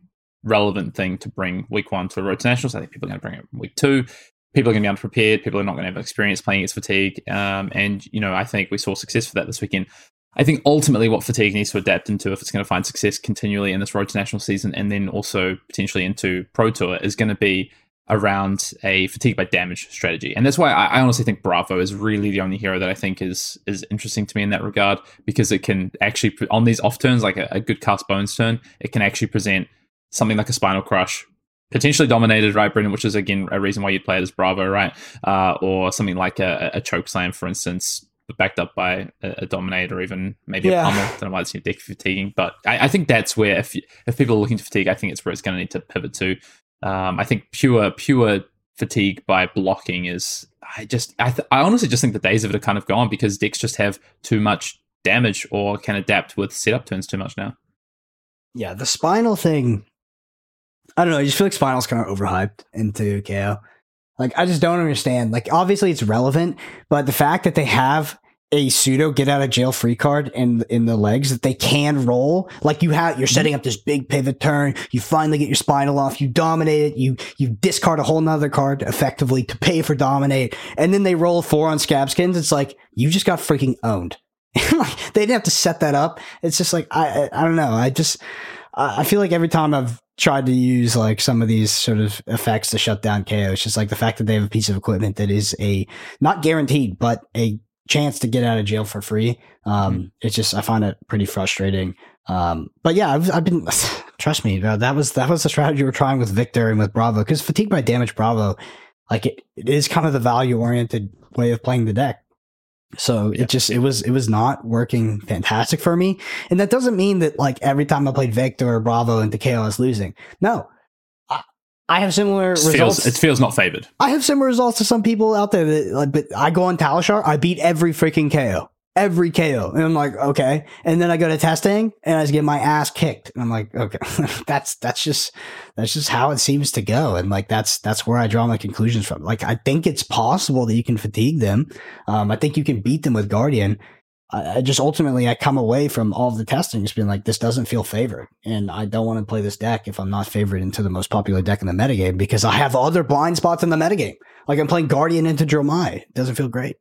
relevant thing to bring week one to the road to nationals. I think people are going to bring it week two people are going to be unprepared. People are not going to have experience playing against fatigue. Um, and, you know, I think we saw success for that this weekend. I think ultimately what fatigue needs to adapt into if it's going to find success continually in this road to national season and then also potentially into Pro Tour is going to be around a fatigue by damage strategy. And that's why I, I, honestly think Bravo is really the only hero that I think is is interesting to me in that regard because it can actually on these off turns like a, a good cast bones turn, it can actually present something like a spinal crush potentially dominated, right, Brendan? Which is again a reason why you'd play it as Bravo, right? Uh, or something like a, a choke slam, for instance, backed up by a, a dominate or even maybe yeah. a pummel. I don't know why it's your deck fatiguing, but I, I, think that's where if if people are looking to fatigue, I think it's where it's going to need to pivot to. Um, I think pure pure fatigue by blocking is. I just I, th- I honestly just think the days of it are kind of gone because decks just have too much damage or can adapt with setup turns too much now. Yeah, the spinal thing I don't know. I just feel like Spinal's kind of overhyped into Kayo. Like, I just don't understand. Like, obviously it's relevant, but the fact that they have a pseudo get out of jail free card in in the legs that they can roll. Like you have, you're setting up this big pivot turn. You finally get your spinal off. You dominate it. You you discard a whole nother card effectively to pay for dominate, and then they roll four on Scabskins. It's like you just got freaking owned. like they didn't have to set that up. It's just like I I, I don't know. I just I feel like every time I've tried to use like some of these sort of effects to shut down Kayo. It's just like the fact that they have a piece of equipment that is a not guaranteed, but a chance to get out of jail for free. Um, mm-hmm. It's just I find it pretty frustrating. Um, but yeah, I've, I've been trust me, that was that was the strategy we're trying with Victor and with Bravo because fatigue by damage Bravo, like it, it is kind of the value oriented way of playing the deck. So yeah. it just it was it was not working fantastic for me. And that doesn't mean that like every time I played Victor or Bravo into Kayo I was losing. No. I, I have similar it results. Feels, it feels not favored. I have similar results to some people out there that like but I go on Talishar, I beat every freaking Kayo every Kayo. And I'm like, okay. And then I go to testing and I just get my ass kicked. And I'm like, okay, that's, that's just, that's just how it seems to go. And like, that's, that's where I draw my conclusions from. Like, I think it's possible that you can fatigue them. Um, I think you can beat them with Guardian. I, just ultimately, I come away from all the testing just being like, this doesn't feel favored. And I don't want to play this deck if I'm not favored into the most popular deck in the metagame because I have other blind spots in the metagame. Like I'm playing Guardian into Dromai. It doesn't feel great.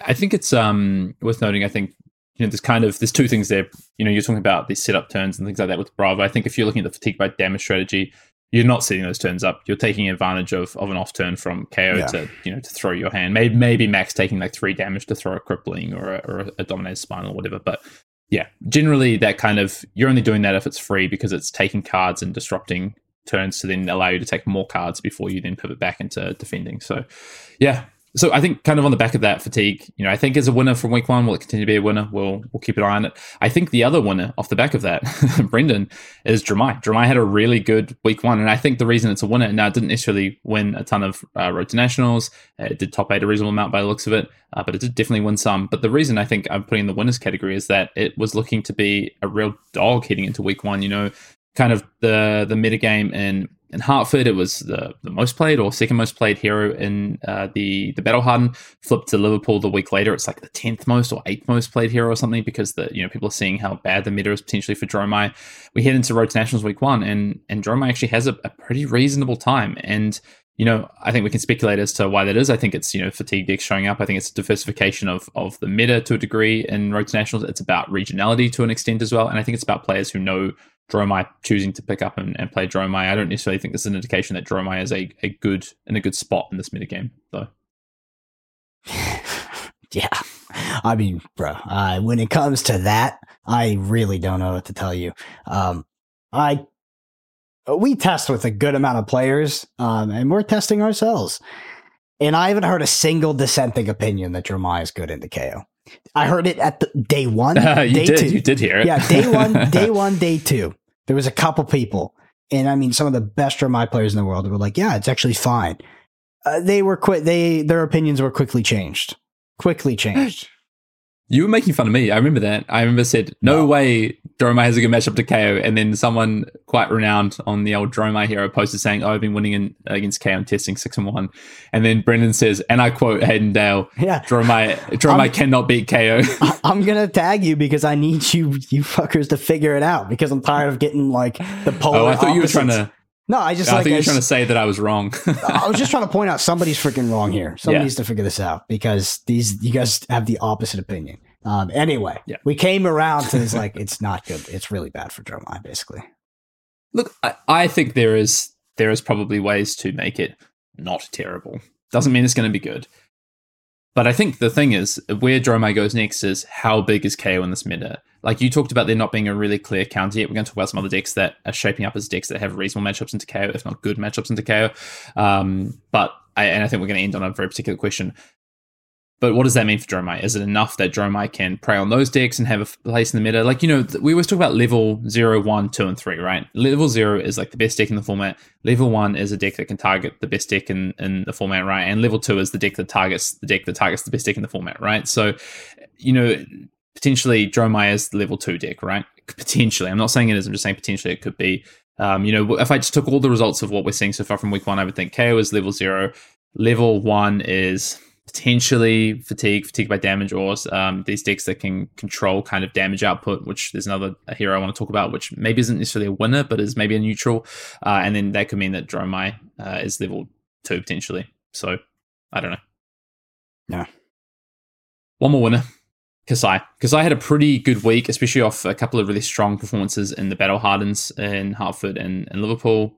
I think it's um, worth noting. I think you know there's kind of there's two things there. You know, you're talking about these setup turns and things like that with Bravo. I think if you're looking at the fatigue by damage strategy, you're not setting those turns up. You're taking advantage of, of an off turn from Kayo yeah. to you know to throw your hand. Maybe maybe Max taking like three damage to throw a crippling or a, or a dominated spinal or whatever. But yeah, generally that kind of you're only doing that if it's free because it's taking cards and disrupting turns to then allow you to take more cards before you then pivot back into defending. So yeah, so I think kind of on the back of that fatigue, you know, I think as a winner from week one, will it continue to be a winner? We'll we'll keep an eye on it. I think the other winner off the back of that, Brendan, is Dromai. Dromai had a really good week one, and I think the reason it's a winner now it didn't necessarily win a ton of uh, road to nationals. It did top eight a reasonable amount by the looks of it, uh, but it did definitely win some. But the reason I think I'm putting in the winners category is that it was looking to be a real dog heading into week one. You know, kind of the the meta game in in Hartford, it was the, the most played or second most played hero in uh, the the Battle Harden. Flipped to Liverpool the week later, it's like the tenth most or eighth most played hero or something because the you know people are seeing how bad the meta is potentially for Dromai. We head into Road to Nationals week one, and and Dromai actually has a, a pretty reasonable time. And you know, I think we can speculate as to why that is. I think it's, you know, fatigue decks showing up. I think it's diversification of of the meta to a degree in Road to Nationals. It's about regionality to an extent as well. And I think it's about players who know Dromai choosing to pick up and, and play Dromai. I don't necessarily think this is an indication that Dromai is a, a good in a good spot in this metagame, though. yeah. I mean, bro, uh, when it comes to that, I really don't know what to tell you. Um, I we test with a good amount of players, um, and we're testing ourselves. And I haven't heard a single dissenting opinion that Dromai is good into Kayo. I heard it at the, day one. Uh, you day did. two. You did hear it. Yeah, day one, day one, day two. There was a couple people, and I mean, some of the best of my players in the world were like, "Yeah, it's actually fine." Uh, they were quit. They their opinions were quickly changed. Quickly changed. You were making fun of me. I remember that. I remember said, "No, No. way, Dromai has a good matchup to Kayo." And then someone quite renowned on the old Dromai hero posted saying, "Oh, I've been winning in, against Kayo and testing six and one." And then Brendan says, and I quote Hayden Dale, Yeah, "Dromai, Dromai cannot beat Kayo." I'm gonna tag you because I need you, you fuckers, to figure it out because I'm tired of getting like the polar. oh, I thought you were trying to. No, I just I like think you I trying to say that I was wrong. I was just trying to point out somebody's freaking wrong here. Somebody Yeah. needs to figure this out because these you guys have the opposite opinion. Um, anyway, Yeah. we came around to this like it's not good. It's really bad for Dromai, basically. Look, I, I think there is there is probably ways to make it not terrible. Doesn't mean it's going to be good. But I think the thing is, where Dromai goes next is how big is Kayo in this meta? Like you talked about there not being a really clear counter yet. We're going to talk about some other decks that are shaping up as decks that have reasonable matchups into Kayo, if not good matchups into Kayo. Um, but I, and I think we're going to end on a very particular question. But what does that mean for Dromai? Is it enough that Dromai can prey on those decks and have a place in the meta? Like, you know, we always talk about level 0, 1, 2, and 3, right? Level 0 is like the best deck in the format. Level 1 is a deck that can target the best deck in, in the format, right? And level 2 is the deck that targets the deck that targets the best deck in the format, right? So, you know, potentially Dromai is level 2 deck, right? Potentially. I'm not saying it is, I'm just saying potentially it could be. Um, you know, if I just took all the results of what we're seeing so far from week one, I would think Kayo is level 0. Level 1 is potentially fatigue, fatigue by damage ores. Um, these decks that can control kind of damage output, which there's another hero I want to talk about, which maybe isn't necessarily a winner, but is maybe a neutral. Uh, and then that could mean that Dromai uh, is level two potentially. So I don't know. Yeah. One more winner. Kassai. Kassai had a pretty good week, especially off a couple of really strong performances in the Battle Hardens in Hartford and, and Liverpool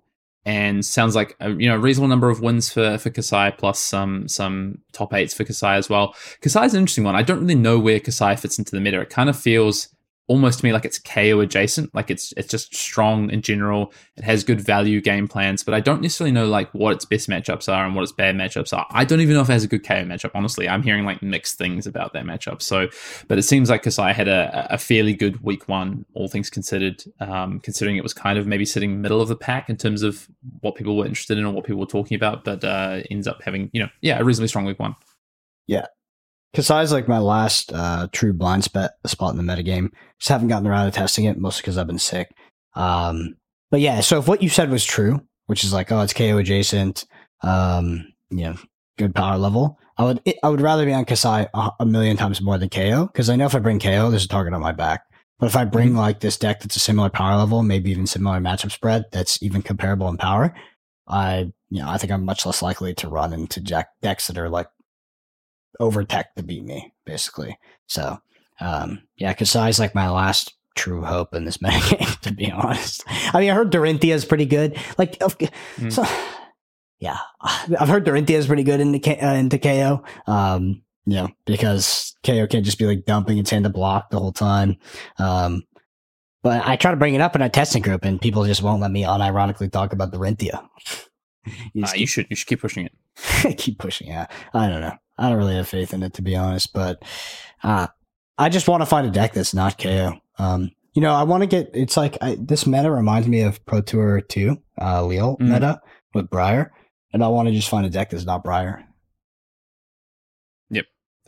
and sounds like a you know reasonable number of wins for for Kassai plus some some top eights for Kassai as well. Kassai is an interesting one. I don't really know where Kassai fits into the meta. It kind of feels almost to me like it's Kayo adjacent. Like it's it's just strong in general. It has good value game plans, but I don't necessarily know like what its best matchups are and what its bad matchups are. I don't even know if it has a good Kayo matchup. Honestly, I'm hearing like mixed things about that matchup. So, but it seems like Kassai had a, a fairly good week one, all things considered. Um, considering it was kind of maybe sitting middle of the pack in terms of what people were interested in or what people were talking about, but uh, ends up having you know yeah a reasonably strong week one. Kassai's like my last uh, true blind spot spot in the metagame. Just haven't gotten around to testing it, mostly because I've been sick. Um, but yeah, so if what you said was true, which is like, oh, it's Kayo adjacent, um, you know, good power level, I would I would rather be on Kassai a, a million times more than Kayo because I know if I bring Kayo, there's a target on my back. But if I bring like this deck that's a similar power level, maybe even similar matchup spread, that's even comparable in power, I you know I think I'm much less likely to run into jack decks that are like over tech to beat me, basically. So, um, yeah, Kassai's like my last true hope in this metagame, to be honest. I mean, I heard Dorinthia is pretty good. Like, Mm. so, yeah, I've heard Dorinthia is pretty good into, K, uh, into Kayo. Um, you know, because Kayo can't just be like dumping its hand to block the whole time. Um, but I try to bring it up in a testing group, and people just won't let me unironically talk about Dorinthia. You Uh, you should you should keep pushing it. keep pushing. Yeah, I don't know. I don't really have faith in it to be honest, but uh, I just want to find a deck that's not Kayo. Um, you know, I want to get. It's like I, this meta reminds me of Pro Tour Two, uh, Lille Mhm. meta with Briar, and I want to just find a deck that's not Briar.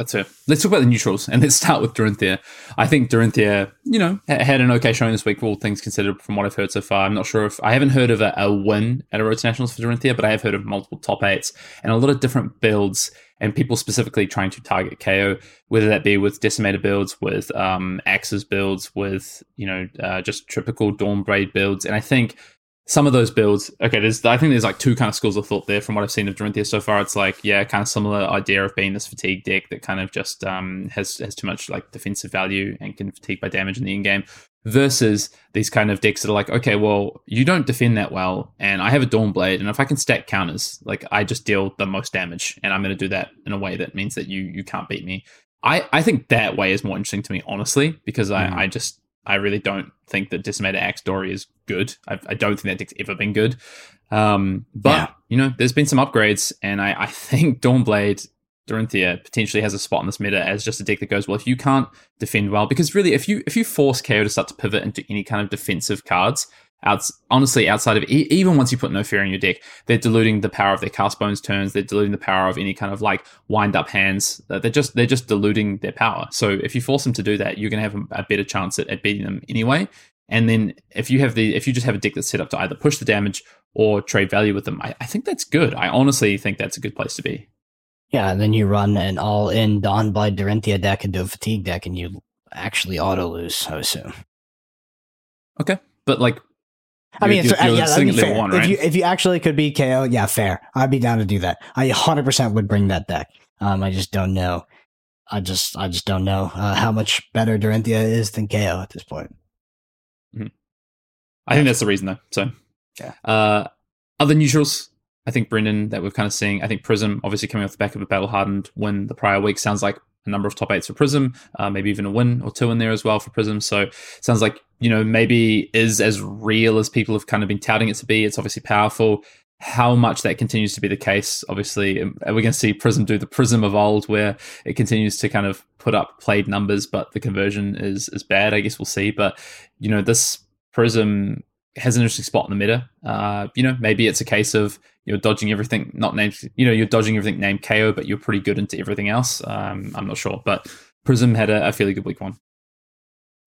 That's it. Let's talk about the neutrals and let's start with Dorinthia. I think Dorinthia, you know, had an okay showing this week, all things considered, from what I've heard so far. I'm not sure if I haven't heard of a, a win at a Road Nationals for Dorinthia, but I have heard of multiple top eights and a lot of different builds and people specifically trying to target Kayo, whether that be with decimator builds, with um, axes builds, with, you know, uh, just typical Dawnblade builds. And I think some of those builds, okay, there's I think there's like two kind of schools of thought there from what I've seen of Dorinthia so far. It's like, yeah, kind of similar idea of being this fatigue deck that kind of just um has has too much like defensive value and can fatigue by damage in the in game. Versus these kind of decks that are like, okay, well, you don't defend that well, and I have a Dawnblade, and if I can stack counters, like I just deal the most damage, and I'm gonna do that in a way that means that you you can't beat me. I, I think that way is more interesting to me, honestly, because I, Mm. I just I really don't think that Decimator Axe Dory is good. I, I don't think that deck's ever been good. Um, but Yeah. you know, there's been some upgrades, and I, I think Dawnblade Dorinthia potentially has a spot in this meta as just a deck that goes well. If you can't defend well, because really, if you if you force KO to start to pivot into any kind of defensive cards, outs honestly outside of e- even once you put no fear in your deck, they're diluting the power of their cast bones turns. They're diluting the power of any kind of like wind up hands. Uh, They're just they're just diluting their power. So if you force them to do that, you're going to have a, better chance at, at beating them anyway. And then if you have the if you just have a deck that's set up to either push the damage or trade value with them, I, I think that's good. I honestly think that's a good place to be. Yeah, and then you run an all-in Dawnblade Dorinthia deck into a fatigue deck, and you actually auto lose. I assume. Okay, but like, I mean, you're, you're yeah, that'd be fair. one, If right? you if you actually could be Kayo, yeah, fair. I'd be down to do that. I 100% would bring that deck. Um, I just don't know. I just I just don't know uh, how much better Dorinthia is than Kayo at this point. I think that's the reason though. So, Yeah. Uh, other neutrals, I think Brendan that we're kind of seeing. I think Prism, obviously coming off the back of a battle hardened win the prior week, sounds like a number of top eights for Prism. Uh, maybe even a win or two in there as well for Prism. So sounds like you know maybe is as real as people have kind of been touting it to be. It's obviously powerful. How much that continues to be the case, obviously, um, we're going to see Prism do the Prism of old, where it continues to kind of put up played numbers, but the conversion is is bad. I guess we'll see. But you know, this Prism has an interesting spot in the meta. Uh, you know, maybe it's a case of you're dodging everything not named, you know, you're dodging everything named Kayo, but you're pretty good into everything else. Um, I'm not sure, but Prism had a, a fairly good week one.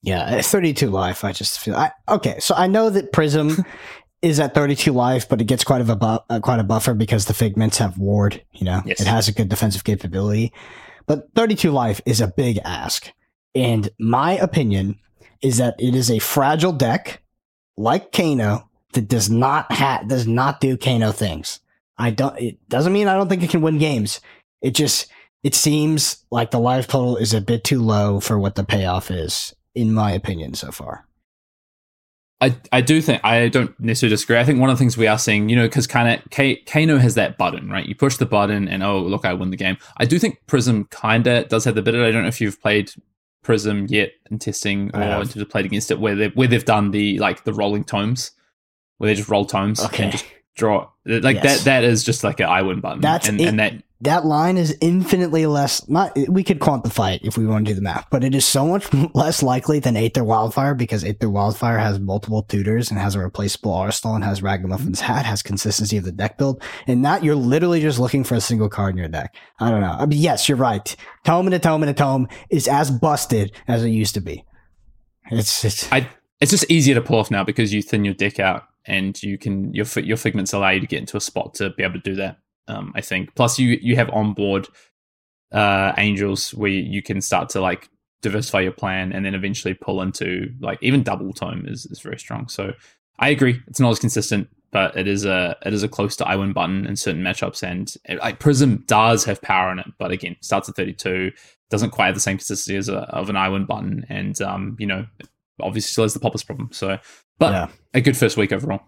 Yeah, 32 life. I just feel I, okay. So I know that Prism is at 32 life, but it gets quite of a bu- uh, quite a buffer because the figments have ward. You know, Yes. it has a good defensive capability, but 32 life is a big ask. And my opinion is that it is a fragile deck, like Kano, that does not ha- does not do Kano things. I don't. It doesn't mean I don't think it can win games. It just it seems like the life total is a bit too low for what the payoff is, in my opinion, so far. I, I do think I don't necessarily disagree. I think one of the things we are seeing, you know, because kind of K- Kano has that button, right? You push the button and oh look, I win the game. I do think Prism kinda does have the bit. I don't know if you've played Prism yet in testing or have. in terms of played against it, where they where they've done the like the rolling tomes, where they just roll tomes Okay. and just draw like Yes. that. That is just like an I win button. That's and, it. and that That line is infinitely less. Not we could quantify it if we want to do the math, but it is so much less likely than Aether Wildfire because Aether Wildfire has multiple tutors and has a replaceable arsenal and has Ragamuffin's hat, has consistency of the deck build, and that you're literally just looking for a single card in your deck. I don't know. I mean, yes, you're right. Tome and a tome and a tome is as busted as it used to be. It's it's I it's just easier to pull off now because you thin your deck out and you can your your figments allow you to get into a spot to be able to do that. Um, I think. Plus, you you have onboard uh, angels where you can start to like diversify your plan and then eventually pull into like even double tome is is very strong. So I agree. It's not as consistent, but it is a it is a close to I win button in certain matchups. And it, like Prism does have power in it, but again, starts at thirty two. Doesn't quite have the same consistency as a, of an I win button, and um, you know, obviously still has the poppers problem. So, but Yeah. a good first week overall.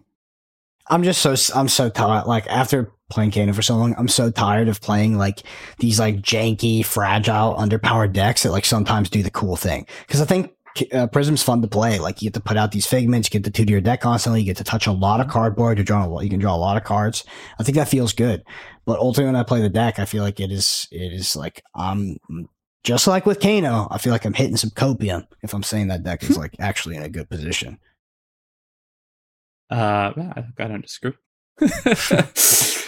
I'm just so I'm so tired. Like after playing Kano for so long, I'm so tired of playing like these like janky, fragile, underpowered decks that like sometimes do the cool thing. Because I think uh, Prism's fun to play. Like you get to put out these figments, you get to two to your deck constantly, you get to touch a lot of cardboard. You're drawing a lot, you can draw a lot of cards. I think that feels good. But ultimately, when I play the deck, I feel like it is it is like I'm just like with Kano. I feel like I'm hitting some copium if I'm saying that deck is like actually in a good position. Uh, I don't disagree.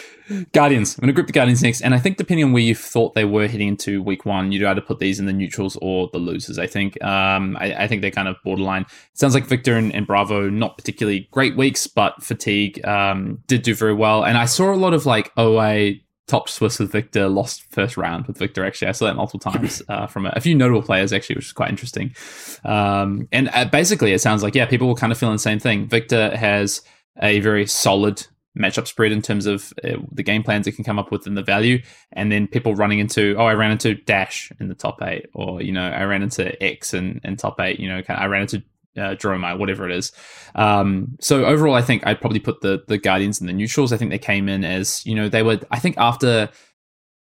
Guardians. I'm going to group the Guardians next. And I think depending on where you thought they were heading into week one, you'd either put these in the neutrals or the losers, I think. Um, I, I, think they're kind of borderline. It sounds like Victor and, and, Bravo, not particularly great weeks, but Fatigue um, did do very well. And I saw a lot of like OA top Swiss with Victor, lost first round with Victor, actually. I saw that multiple times uh, from a, a, few notable players, actually, which is quite interesting. Um, and uh, basically, it sounds like, yeah, people were kind of feeling the same thing. Victor has a very solid matchup spread in terms of uh, the game plans it can come up with and the value, and then people running into oh I ran into Dash in the top eight, or you know I ran into X in, in top eight, you know I ran into uh, Dromai, whatever it is. Um, so overall, I think I'd probably put the the Guardians and the neutrals. I think they came in as you know they were. I think after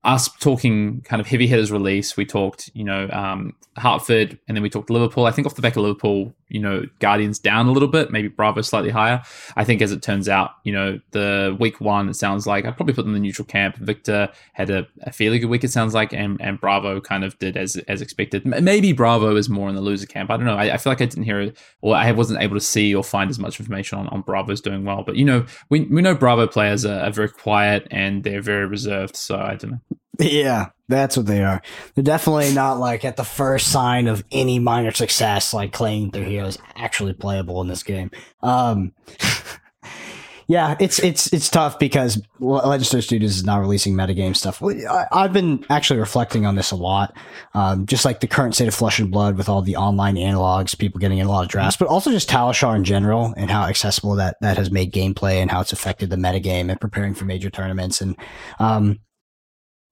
us talking kind of heavy hitters release, we talked, you know, um, Hartford, and then we talked Liverpool. I think off the back of Liverpool, you know, Guardians down a little bit, maybe Bravo slightly higher. I think as it turns out, you know, the week one, it sounds like I'd probably put them in the neutral camp. Victor had a, a fairly good week, it sounds like, and, and Bravo kind of did as as expected. Maybe Bravo is more in the loser camp. I don't know. I, I feel like I didn't hear it, or I wasn't able to see or find as much information on, on Bravo's doing well. But, you know, we, we know Bravo players are, are very quiet and they're very reserved. So I don't know. Yeah, that's what they are. They're definitely not like at the first sign of any minor success, like claiming their hero is actually playable in this game. Um, yeah, it's it's it's tough because Legend Story Studios is not releasing metagame stuff. I, have been actually reflecting on this a lot, um, just like the current state of Flesh and Blood with all the online analogs, people getting in a lot of drafts, but also just Talishar in general and how accessible that that has made gameplay and how it's affected the metagame and preparing for major tournaments and um,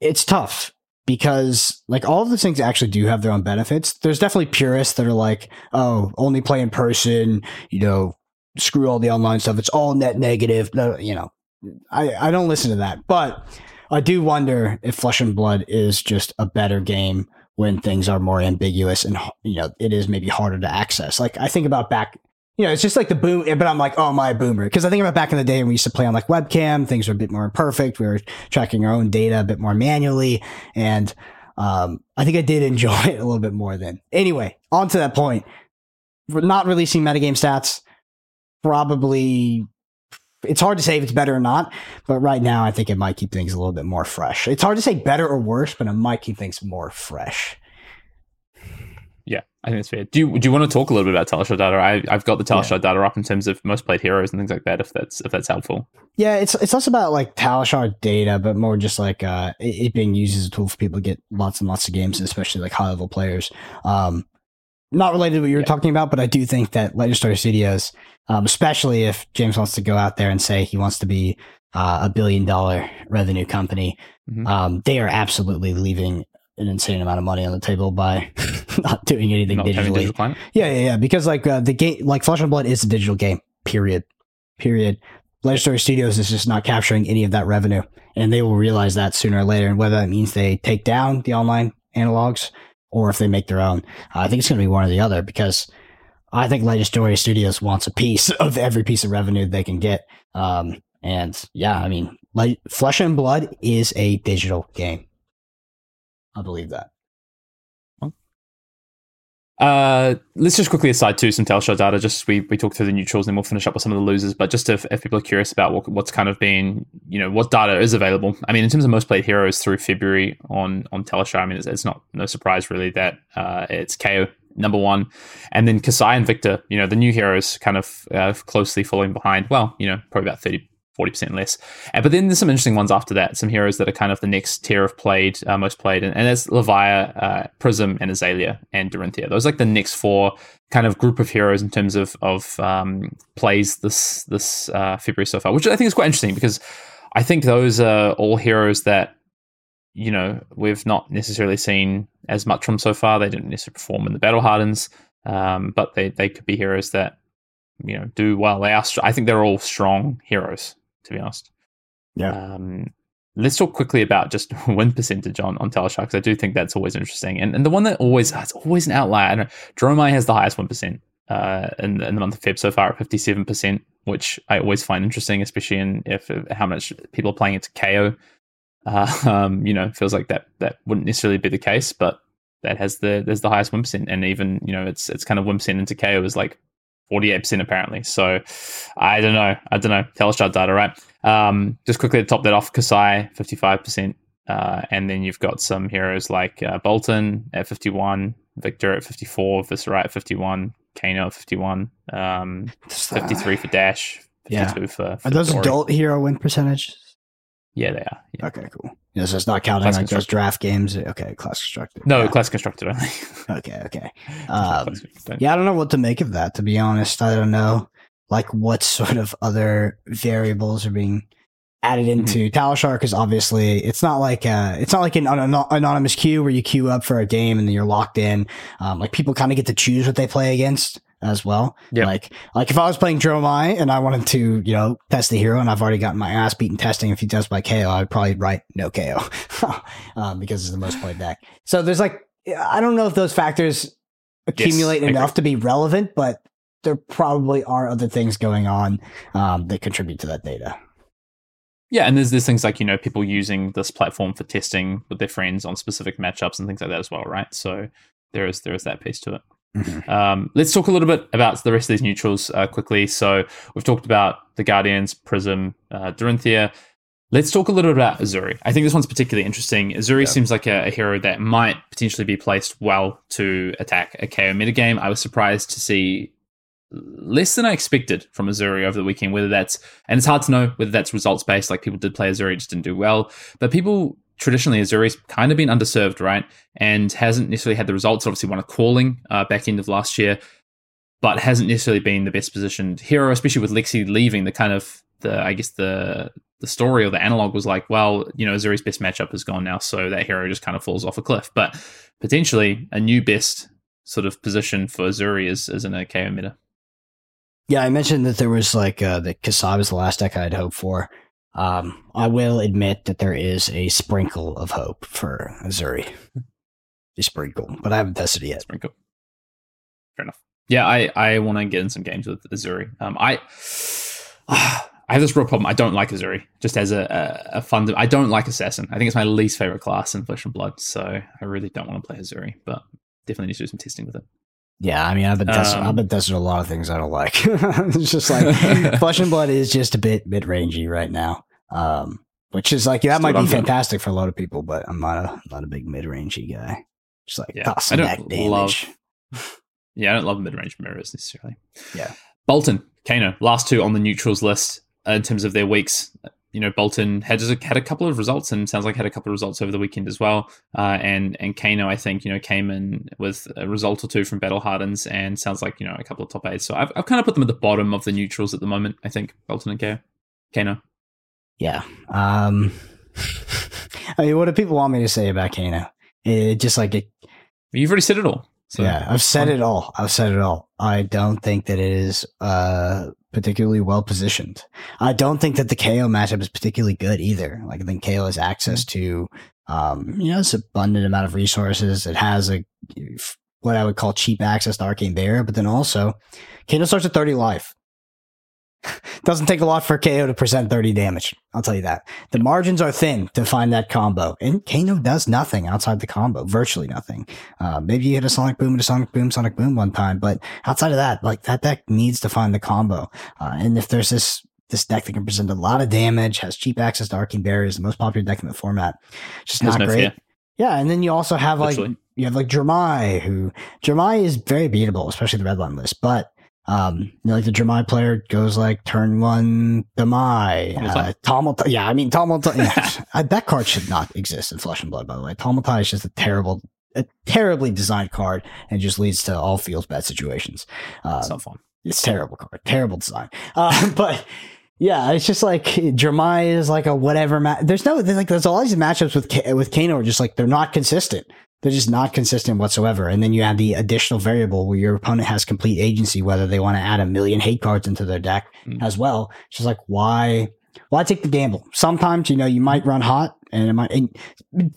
it's tough because like all of these things actually do have their own benefits. There's definitely purists that are like, oh, only play in person, you know, screw all the online stuff. It's all net negative. You know, I, I don't listen to that, but I do wonder if Flesh and Blood is just a better game when things are more ambiguous and you know it is maybe harder to access. Like I think about back you know, it's just like the boom, but I'm like, oh, my boomer. Cause I think about back in the day when we used to play on like webcam, things were a bit more imperfect. We were tracking our own data a bit more manually. And, um, I think I did enjoy it a little bit more then. Anyway, on to that point. We're not releasing metagame stats. Probably, it's hard to say if it's better or not, but right now I think it might keep things a little bit more fresh. It's hard to say better or worse, but it might keep things more fresh. Yeah, I think it's fair. Do you do you want to talk a little bit about Talishar data? I, I've got the Talishar yeah. data up in terms of most played heroes and things like that. If that's if that's helpful. Yeah, it's it's less about like Talishar data, but more just like uh, it, it, being used as a tool for people to get lots and lots of games, especially like high level players. Um, not related to what you were yeah. talking about, but I do think that Legend Story Studios, um, especially if James wants to go out there and say he wants to be uh, a billion dollar revenue company, mm-hmm. um, they are absolutely leaving an insane amount of money on the table by not doing anything not digitally. Digital yeah, yeah, yeah. Because like uh, the game, like Flesh and Blood is a digital game. Period. Period. Legend Story Studios is just not capturing any of that revenue, and they will realize that sooner or later. And whether that means they take down the online analogs or if they make their own, I think it's going to be one or the other. Because I think Legend Story Studios wants a piece of every piece of revenue they can get. Um, and yeah, I mean, like Flesh and Blood is a digital game. I believe that. Uh, let's just quickly aside to some Talishar data. Just we we talk through the neutrals, and then we'll finish up with some of the losers. But just if, if people are curious about what, what's kind of been, you know, what data is available. I mean, in terms of most played heroes through February on on Talishar, I mean, it's, it's not no surprise really that uh, it's Kayo number one, and then Kassai and Victor. You know, the new heroes kind of uh, closely following behind. Well, you know, probably about thirty 40% less. Uh, but then there's some interesting ones after that, some heroes that are kind of the next tier of played, uh, most played. And, and there's Levia, uh, Prism, and Azalea, and Dorinthia. Those are like the next four kind of group of heroes in terms of of um, plays this this uh, February so far, which I think is quite interesting because I think those are all heroes that you know we've not necessarily seen as much from so far. They didn't necessarily perform in the battle hardens, um, but they they could be heroes that you know do well. They are. I think they're all strong heroes to be honest. Yeah. Um, let's talk quickly about just win percentage on on Talishar because I do think that's always interesting. And and the one that always it's always an outlier. I know Dromai has the highest one percent uh, in, in the month of Feb so far at fifty seven percent, which I always find interesting, especially in if how much people are playing it to Kayo. Uh, um, you know, feels like that that wouldn't necessarily be the case, but that has the there's the highest win percent, and even you know it's it's kind of win percent into Kayo is like 48% apparently. So I don't know. I don't know. Talishar data, right? Um, just quickly to top that off, Kassai, 55%. Uh, and then you've got some heroes like uh, Boltyn at 51, Victor at 54, Viserai at 51, Kano at 51, um, 53 for Dash, 52 Yeah. for, for Are those Dory. adult hero win percentages? Yeah, they are. Yeah. Okay, cool. Yeah, so it's not counting Class like those draft games. Okay, class constructed. No, yeah. class constructed only. Okay, okay. Um, yeah, I don't know what to make of that. To be honest, I don't know like what sort of other variables are being added Mm-hmm. into Talishar because obviously it's not like uh it's not like an anon- anonymous queue where you queue up for a game and then you're locked in. Um, like people kind of get to choose what they play against as well. Yeah. Like like if I was playing Dromai and I wanted to you know test the hero and I've already gotten my ass beaten testing if he does by Kayo, I'd probably write no Kayo um, because it's the most played deck. So there's like I don't know if those factors accumulate agree. enough to be relevant, but there probably are other things going on um, that contribute to that data. Yeah, and there's there's things like you know people using this platform for testing with their friends on specific matchups and things like that as well, right? So there is there is that piece to it. Um, let's talk a little bit about the rest of these neutrals uh, quickly. So we've talked about the Guardians, Prism, uh, Dorinthia. Let's talk a little bit about Azuri. I think this one's particularly interesting. Azuri Yeah. seems like a, a hero that might potentially be placed well to attack a Kayo metagame. I was surprised to see less than I expected from Azuri over the weekend. Whether that's and it's hard to know whether that's results based. Like people did play Azuri, just didn't do well. But people traditionally Azuri's kind of been underserved, right? And hasn't necessarily had the results. Obviously, won a calling uh, back end of last year, but hasn't necessarily been the best positioned hero, especially with Lexi leaving. The kind of the I guess the the story or the analog was like, well, you know, Azuri's best matchup is gone now, so that hero just kind of falls off a cliff. But potentially a new best sort of position for Azuri is, is in a Kayo meta. Yeah, I mentioned that there was like uh, that Kasab is the last deck I'd hoped for. Um, I will admit that there is a sprinkle of hope for Azuri. A sprinkle, but I haven't tested it yet. Sprinkle. Fair enough. Yeah, I, I want to get in some games with Azuri. Um, I I have this real problem. I don't like Azuri. Just as a, a, a fun, I don't like Assassin. I think it's my least favorite class in Flesh and Blood. So I really don't want to play Azuri, but definitely need to do some testing with it. Yeah, I mean, I've been testing. Um, I've been testing a lot of things I don't like. it's just like Flesh and Blood is just a bit mid rangey right now. Um, which is like yeah, that might be fantastic for a lot of people, but I'm not a not a big mid rangey guy. Just like Yeah, I don't back damage. love- Yeah, I don't love mid range mirrors necessarily. Yeah. Boltyn, Kano, last two on the neutrals list uh, in terms of their weeks. You know, Boltyn had had a couple of results and sounds like had a couple of results over the weekend as well. Uh, and and Kano, I think you know came in with a result or two from Battle Hardened and sounds like you know a couple of top eights. So I've, I've kind of put them at the bottom of the neutrals at the moment. I think Boltyn and Kano. Kano. Yeah. Um, I mean, what do people want me to say about Kano? It just like it, You've already said it all. So yeah, I've said it all. I've said it all. I don't think that it is uh particularly well positioned. I don't think that the Kayo matchup is particularly good either. Like I think Kayo has access to um you know this abundant amount of resources. It has a what I would call cheap access to Arcane Barrier, but then also Kano starts at 30 life. Doesn't take a lot for Kayo to present 30 damage. I'll tell you that. The margins are thin to find that combo. And Kano does nothing outside the combo, virtually nothing. Uh, maybe you hit a Sonic Boom and a Sonic Boom, Sonic Boom one time, but outside of that, like that deck needs to find the combo. Uh, and if there's this this deck that can present a lot of damage, has cheap access to Arcane Barriers, the most popular deck in the format, just not no great. fear. Yeah, and then you also have like Literally. you have like Dromai, who Dromai is very beatable, especially the red line list. But um, you know, like the Dromai player goes like turn one Demai, uh. Yeah, I mean Tomeltai. Yeah, that card should not exist in Flesh and Blood. By the way, Tomeltai is just a terrible, a terribly designed card, and just leads to all feels bad situations. Uh, It's not fun. it's terrible card, terrible design. Uh, but yeah, it's just like Dromai is like a whatever. Ma- there's no there's like there's all these matchups with K- with Kano are just like they're not consistent. They're just not consistent whatsoever. And then you add the additional variable where your opponent has complete agency whether they want to add a million hate cards into their deck Mm. as well. It's just like why Well, I take the gamble. Sometimes, you know, you might run hot, and it might. And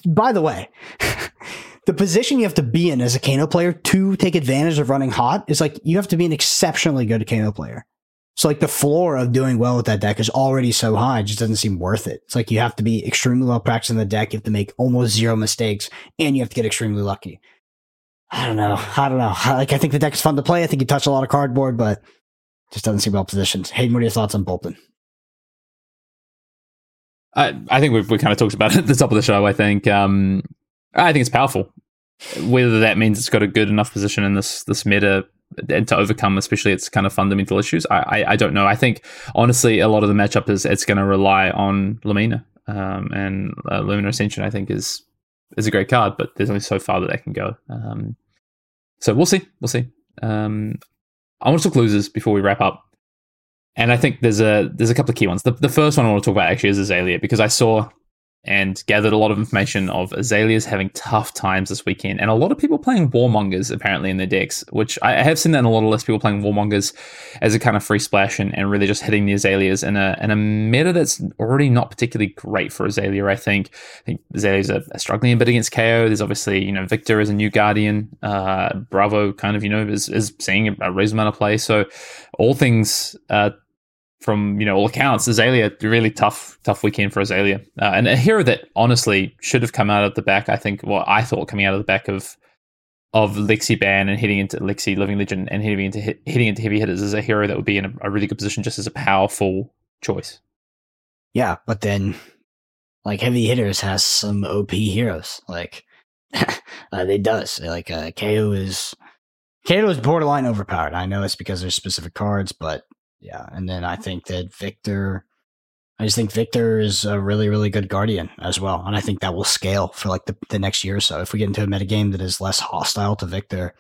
by the way, the position you have to be in as a Kano player to take advantage of running hot is like you have to be an exceptionally good Kano player. So like the floor of doing well with that deck is already so high, it just doesn't seem worth it. It's like you have to be extremely well practiced in the deck, you have to make almost zero mistakes, and you have to get extremely lucky. I don't know. I don't know. Like I think the deck is fun to play. I think you touch a lot of cardboard, but just doesn't seem well positioned. Hayden, what are your thoughts on Boltyn? I, I think we've we kind of talked about it at the top of the show. I think um, I think it's powerful. Whether that means it's got a good enough position in this this meta and to overcome, especially its kind of fundamental issues, I, I, I don't know. I think honestly, a lot of the matchup is it's going to rely on Lumina um, and uh, Lumina Ascension. I think is is a great card, but there's only so far that they can go. Um, so we'll see. We'll see. Um, I want to talk losers before we wrap up. And I think there's a there's a couple of key ones. The, the first one I want to talk about actually is Azalea because I saw and gathered a lot of information of Azaleas having tough times this weekend, and a lot of people playing Warmongers apparently in their decks, which I have seen that in a lot of lists. People playing Warmongers as a kind of free splash and, and really just hitting the Azaleas in a in a meta that's already not particularly great for Azalea. I think I think Azaleas are, are struggling a bit against Kayo. There's obviously you know Victor as a new Guardian, uh, Bravo kind of you know is is seeing a reasonable amount of play. So all things. Uh, from you know all accounts, Azalea really tough tough weekend for Azalea, uh, and a hero that honestly should have come out of the back. I think what well, I thought coming out of the back of of Lexi ban and hitting into Lexi Living Legend and hitting into hitting into heavy hitters is a hero that would be in a, a, really good position just as a powerful choice. Yeah, but then like heavy hitters has some OP heroes like uh, they does like uh, Kayo is Kayo is borderline overpowered. I know it's because there's specific cards, but yeah, and then I think that Victor, I just think Victor is a really, really good guardian as well, and I think that will scale for like the, the next year or so. If we get into a metagame that is less hostile to Victor,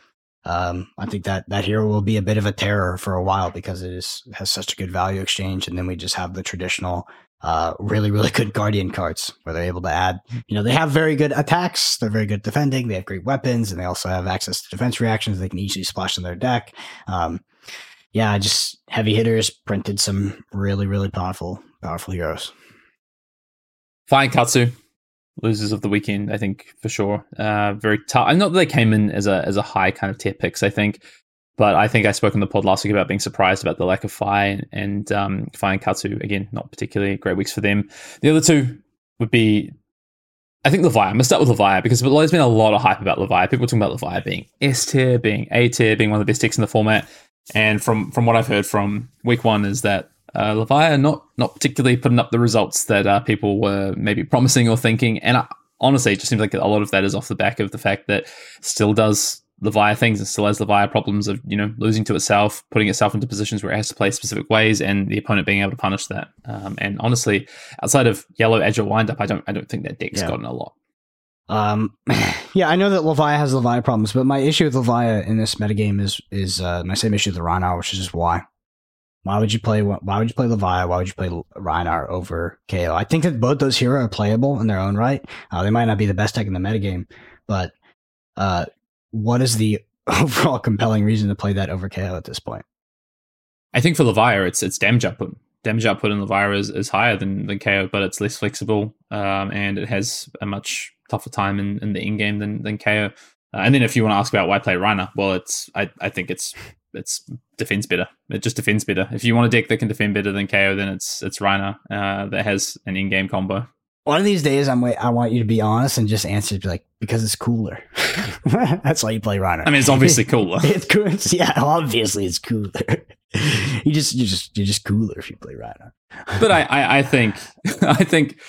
um, I think that that hero will be a bit of a terror for a while because it is has such a good value exchange, and then we just have the traditional. Uh, really, really good guardian cards where they're able to add, you know, they have very good attacks. They're very good defending. They have great weapons and they also have access to defense reactions. They can easily splash in their deck. Um, yeah, just heavy hitters printed some really, really powerful, powerful heroes. Fine Katsu, losers of the weekend, I think for sure. Uh, very tough. I'm not that they came in as a as a high kind of tier picks, I think, but I think I spoke on the pod last week about being surprised about the lack of Fai and um, Fai and Katsu. Again, not particularly great weeks for them. The other two would be I think Leviathan. I'm gonna start with Leviathan because there's been a lot of hype about Leviathan. People talking about Leviathan being S tier, being A tier, being one of the best decks in the format. And from from what I've heard from week one is that uh, Levi not not particularly putting up the results that uh, people were maybe promising or thinking. And I, honestly, it just seems like a lot of that is off the back of the fact that still does Levi things and still has Levi problems of you know losing to itself, putting itself into positions where it has to play specific ways, and the opponent being able to punish that. Um, and honestly, outside of yellow agile windup, I don't I don't think that deck's yeah. gotten a lot. Um, yeah, I know that Levi has Levi problems, but my issue with Levi in this metagame is is uh, my same issue with the Rhinar, which is just why. Why would you play? Why would you play Levi? Why would you play Rhinar over Kayo? I think that both those heroes are playable in their own right. Uh, they might not be the best deck in the metagame, but uh, what is the overall compelling reason to play that over Kayo at this point? I think for Levi, it's it's damage output. Damage output in Levi is, is higher than, than Kayo, but it's less flexible um, and it has a much tougher time in, in the in game than than Kayo. Uh, and then if you want to ask about why play Rhinar, well, it's I, I think it's it's defends better. It just defends better. If you want a deck that can defend better than Kayo, then it's it's Rhinar uh, that has an in game combo. One of these days, I'm I want you to be honest and just answer like because it's cooler. That's why you play Rhinar. I mean, it's obviously cooler. it's cool. yeah, obviously it's cooler. you just you just you're just cooler if you play Rhinar. but I, I I think I think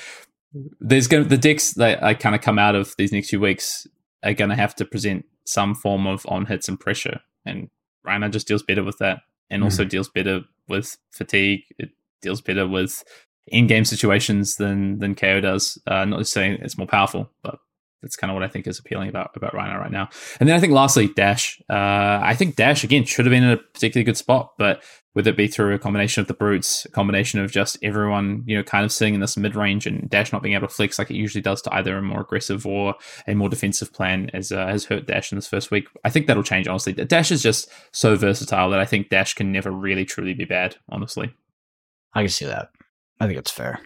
there's going to, the decks that I kind of come out of these next few weeks are going to have to present some form of on hits and pressure, and Rhinar just deals better with that, and mm. also mm-hmm. deals better with fatigue. It deals better with in-game situations than than Kayo does. Uh, not just saying it's more powerful, but that's kind of what I think is appealing about about Rhinar right now. And then I think lastly, Dash. Uh, I think Dash again should have been in a particularly good spot, but whether it be through a combination of the brutes, a combination of just everyone, you know, kind of sitting in this mid range and Dash not being able to flex like it usually does to either a more aggressive or a more defensive plan, as uh, has hurt Dash in this first week. I think that'll change. Honestly, Dash is just so versatile that I think Dash can never really truly be bad. Honestly, I can see that. I think it's fair.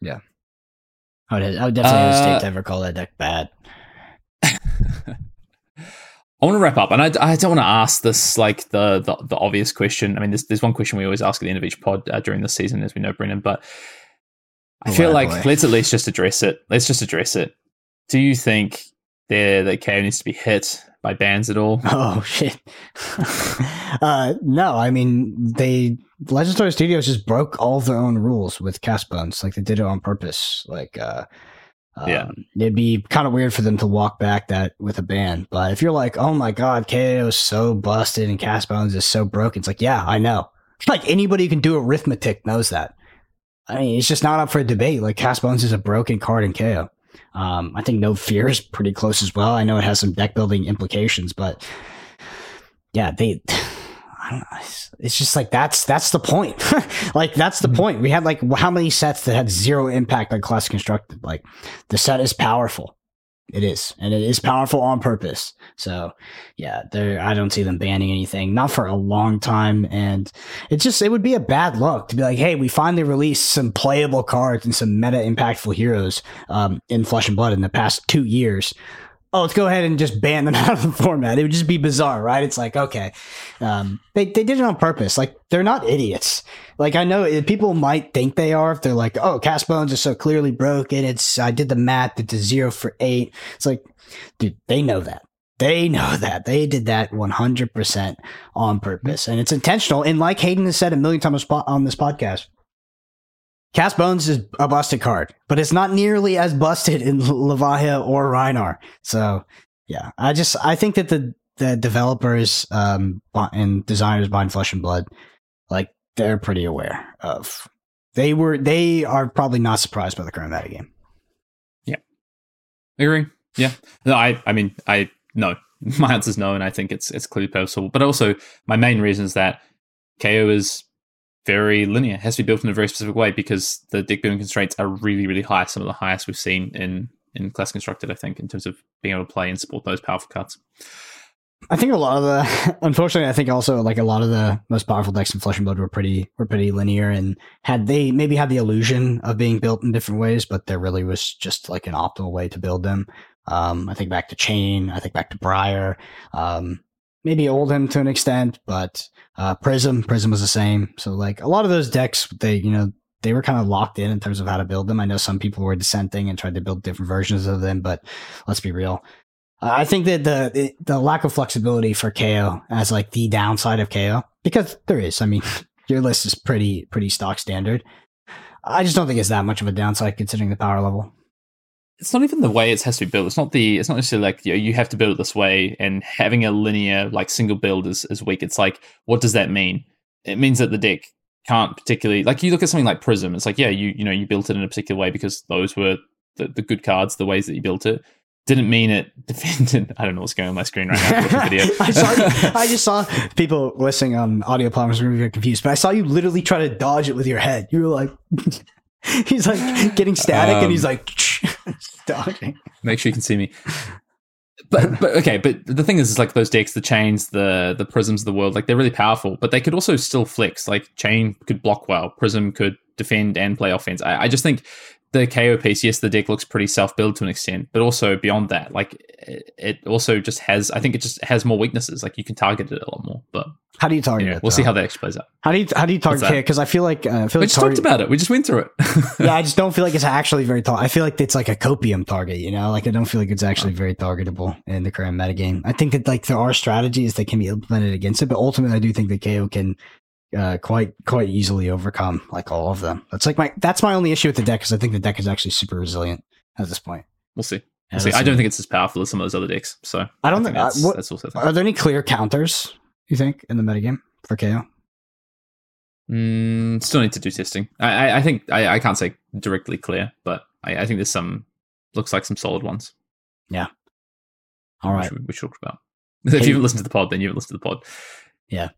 Yeah. I would, I would definitely uh, hesitate to ever call that deck bad. I want to wrap up, and I, I don't want to ask this like the, the, the obvious question. I mean, there's there's one question we always ask at the end of each pod uh, during the season, as we know, Brendan. But I oh, feel like boy. let's at least just address it. Let's just address it. Do you think there that Kayo needs to be hit by bans at all? Oh shit! uh, no, I mean they Legend Story Studios just broke all their own rules with cast bones. Like they did it on purpose. Like uh, um, yeah, it'd be kind of weird for them to walk back that with a ban. But if you're like, oh my god, Kayo is so busted and Cast Bones is so broken, it's like, yeah, I know. Like anybody who can do arithmetic knows that. I mean, it's just not up for debate. Like Cast Bones is a broken card in Kayo. Um, I think No Fear is pretty close as well. I know it has some deck building implications, but yeah, they it's just like that's that's the point. like that's the mm-hmm. point. We had like how many sets that had zero impact on class constructed? Like the set is powerful. It is, and it is powerful on purpose. So, yeah, there. I don't see them banning anything, not for a long time, and it just it would be a bad look to be like, hey, we finally released some playable cards and some meta impactful heroes um, in Flesh and Blood in the past two years oh, let's go ahead and just ban them out of the format. It would just be bizarre, right? It's like, okay, um, they, they did it on purpose. Like, they're not idiots. Like, I know people might think they are if they're like, oh, cast bones are so clearly broken. It's, I did the math, it's a zero for eight. It's like, dude, they know that. They know that. They did that 100% on purpose. And it's intentional. And like Hayden has said a million times on this podcast, Cast Bones is a busted card, but it's not nearly as busted in Levia or Rhinar. So yeah, I just I think that the the developers um and designers behind Flesh and Blood, like they're pretty aware of they were they are probably not surprised by the current meta game. Yeah, I agree. Yeah, no, I I mean I no, my answer is no, and I think it's it's clearly possible. But also my main reason is that Kayo is very linear. It has to be built in a very specific way because the deck building constraints are really, really high. Some of the highest we've seen in in class constructed, I think, in terms of being able to play and support those powerful cards. I think a lot of the, unfortunately, I think also like a lot of the most powerful decks in Flesh and Blood were pretty were pretty linear, and had they maybe had the illusion of being built in different ways, but there really was just like an optimal way to build them. Um, I think back to Chane, I think back to Briar. Um, maybe Oldhim to an extent, but uh, Prism, Prism was the same. So like a lot of those decks, they you know they were kind of locked in in terms of how to build them. I know some people were dissenting and tried to build different versions of them, but let's be real. Uh, I think that the the lack of flexibility for Kayo as like the downside of Kayo because there is. I mean, your list is pretty pretty stock standard. I just don't think it's that much of a downside considering the power level it's not even the way it has to be built. It's not the. It's not necessarily like you, know, you have to build it this way, and having a linear like single build is, is weak. It's like, what does that mean? It means that the deck can't particularly like you look at something like Prism. It's like, yeah, you you know you built it in a particular way because those were the, the good cards, the ways that you built it. Didn't mean it defended. I don't know what's going on my screen right now. video. I, saw, I just saw people listening on audio platforms were get confused, but I saw you literally try to dodge it with your head. You were like. he's like getting static um, and he's um, like dodging. Make sure you can see me. But but okay, but the thing is, is like those decks, the Chanes, the the prisms of the world, like they're really powerful, but they could also still flex. Like Chane could block well, prism could defend and play offense. I, I just think the Kayo piece, yes, the deck looks pretty self built to an extent, but also beyond that, like it also just has. I think it just has more weaknesses. Like you can target it a lot more. But how do you target yeah, it? We'll see how that actually plays out. How do you how do you target it? Because I feel like uh, I feel we like just target- talked about it. We just went through it. yeah, I just don't feel like it's actually very. Tar- I feel like it's like a copium target. You know, like I don't feel like it's actually very targetable in the current metagame. I think that like there are strategies that can be implemented against it, but ultimately I do think that Kayo can uh, quite quite easily overcome like all of them. That's like my that's my only issue with the deck because I think the deck is actually super resilient at this point. We'll see. We'll see. I don't think it's as powerful as some of those other decks. So I don't I think, think that's, what, that's also. Are there any clear counters you think in the metagame for Kayo? Mm, still need to do testing. I, I, I think I, I, can't say directly clear, but I, I, think there's some looks like some solid ones. Yeah. All right. We, we should talk about. If you haven't listened to the pod, then you haven't listened to the pod. Yeah.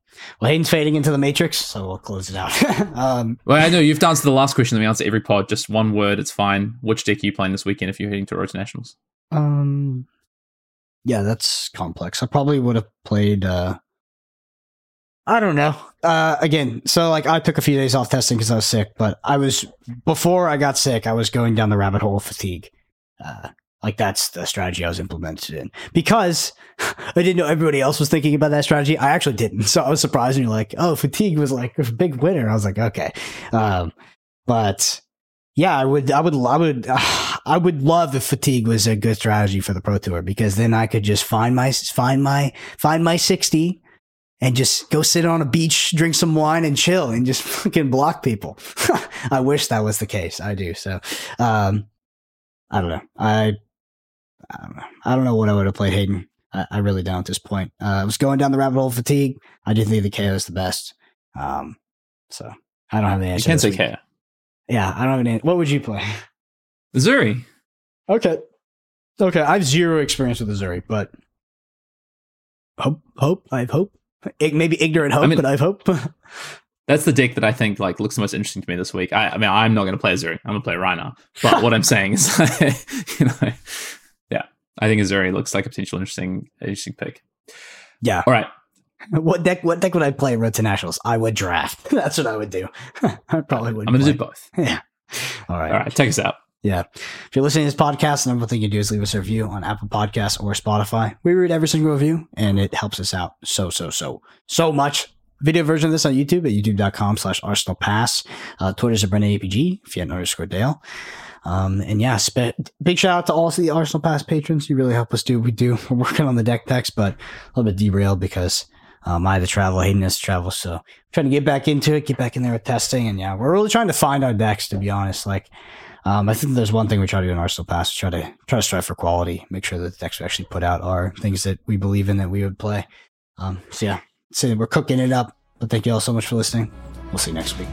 Well, Hayden's fading into the Matrix, so we'll close it out. um, well, I know you've answered the last question that we answer every pod. Just one word, it's fine. Which deck are you playing this weekend if you're heading to Road to Nationals? Um, yeah, that's complex. I probably would have played. Uh, I don't know. Uh, again, so like I took a few days off testing because I was sick, but I was before I got sick, I was going down the rabbit hole of fatigue. Uh, like that's the strategy I was implemented in because I didn't know everybody else was thinking about that strategy. I actually didn't, so I was surprised when you're like, "Oh, fatigue was like a big winner." I was like, "Okay," um, but yeah, I would, I would, I would, uh, I would love if fatigue was a good strategy for the pro tour because then I could just find my, find my, find my sixty and just go sit on a beach, drink some wine and chill and just fucking block people. I wish that was the case. I do. So, um, I don't know. I, I don't know. I don't know what I would have played Hayden. I, I really don't at this point. Uh, I was going down the rabbit hole of fatigue. I didn't think the Kayo is the best. Um, so I don't have the You answer. can this say week. Kayo. Yeah, I don't have an answer. What would you play? Zuri. Okay. Okay. I have zero experience with Azuri, but hope, hope, I have hope. Ig- Maybe ignorant hope, I mean- but I have hope. That's the deck that I think like looks the most interesting to me this week. I, I mean, I'm not going to play Azuri. I'm going to play Rhino. But what I'm saying is, you know, yeah, I think Azuri looks like a potential interesting, interesting pick. yeah. All right, What deck? What deck would I play? in Road to Nationals. I would draft. That's what I would do. I probably would. I'm going to do both. Yeah. All right. All right, take us out. Yeah. If you're listening to this podcast, the number one thing you do is leave us a review on Apple Podcasts or Spotify. We read every single review and it helps us out so, so, so, so much. Video version of this on YouTube at youtube.com slash Arsenal Pass. Uh, Twitter's at Brennan APG, Fyen underscore Dale. Um, and yeah, spe- big shout out to all of the Arsenal Pass patrons. You really help us do what we do. We're working on the deck techs, but a little bit derailed because um, I had to travel, Hayden has to travel. So trying to get back into it, get back in there with testing. And yeah, we're really trying to find our decks, to be honest. Like, um, I think there's one thing we try to do in Arsenal Pass, try to try to strive for quality, make sure that the decks we actually put out are things that we believe in that we would play. Um, so yeah, so we're cooking it up. But thank you all so much for listening. We'll see you next week.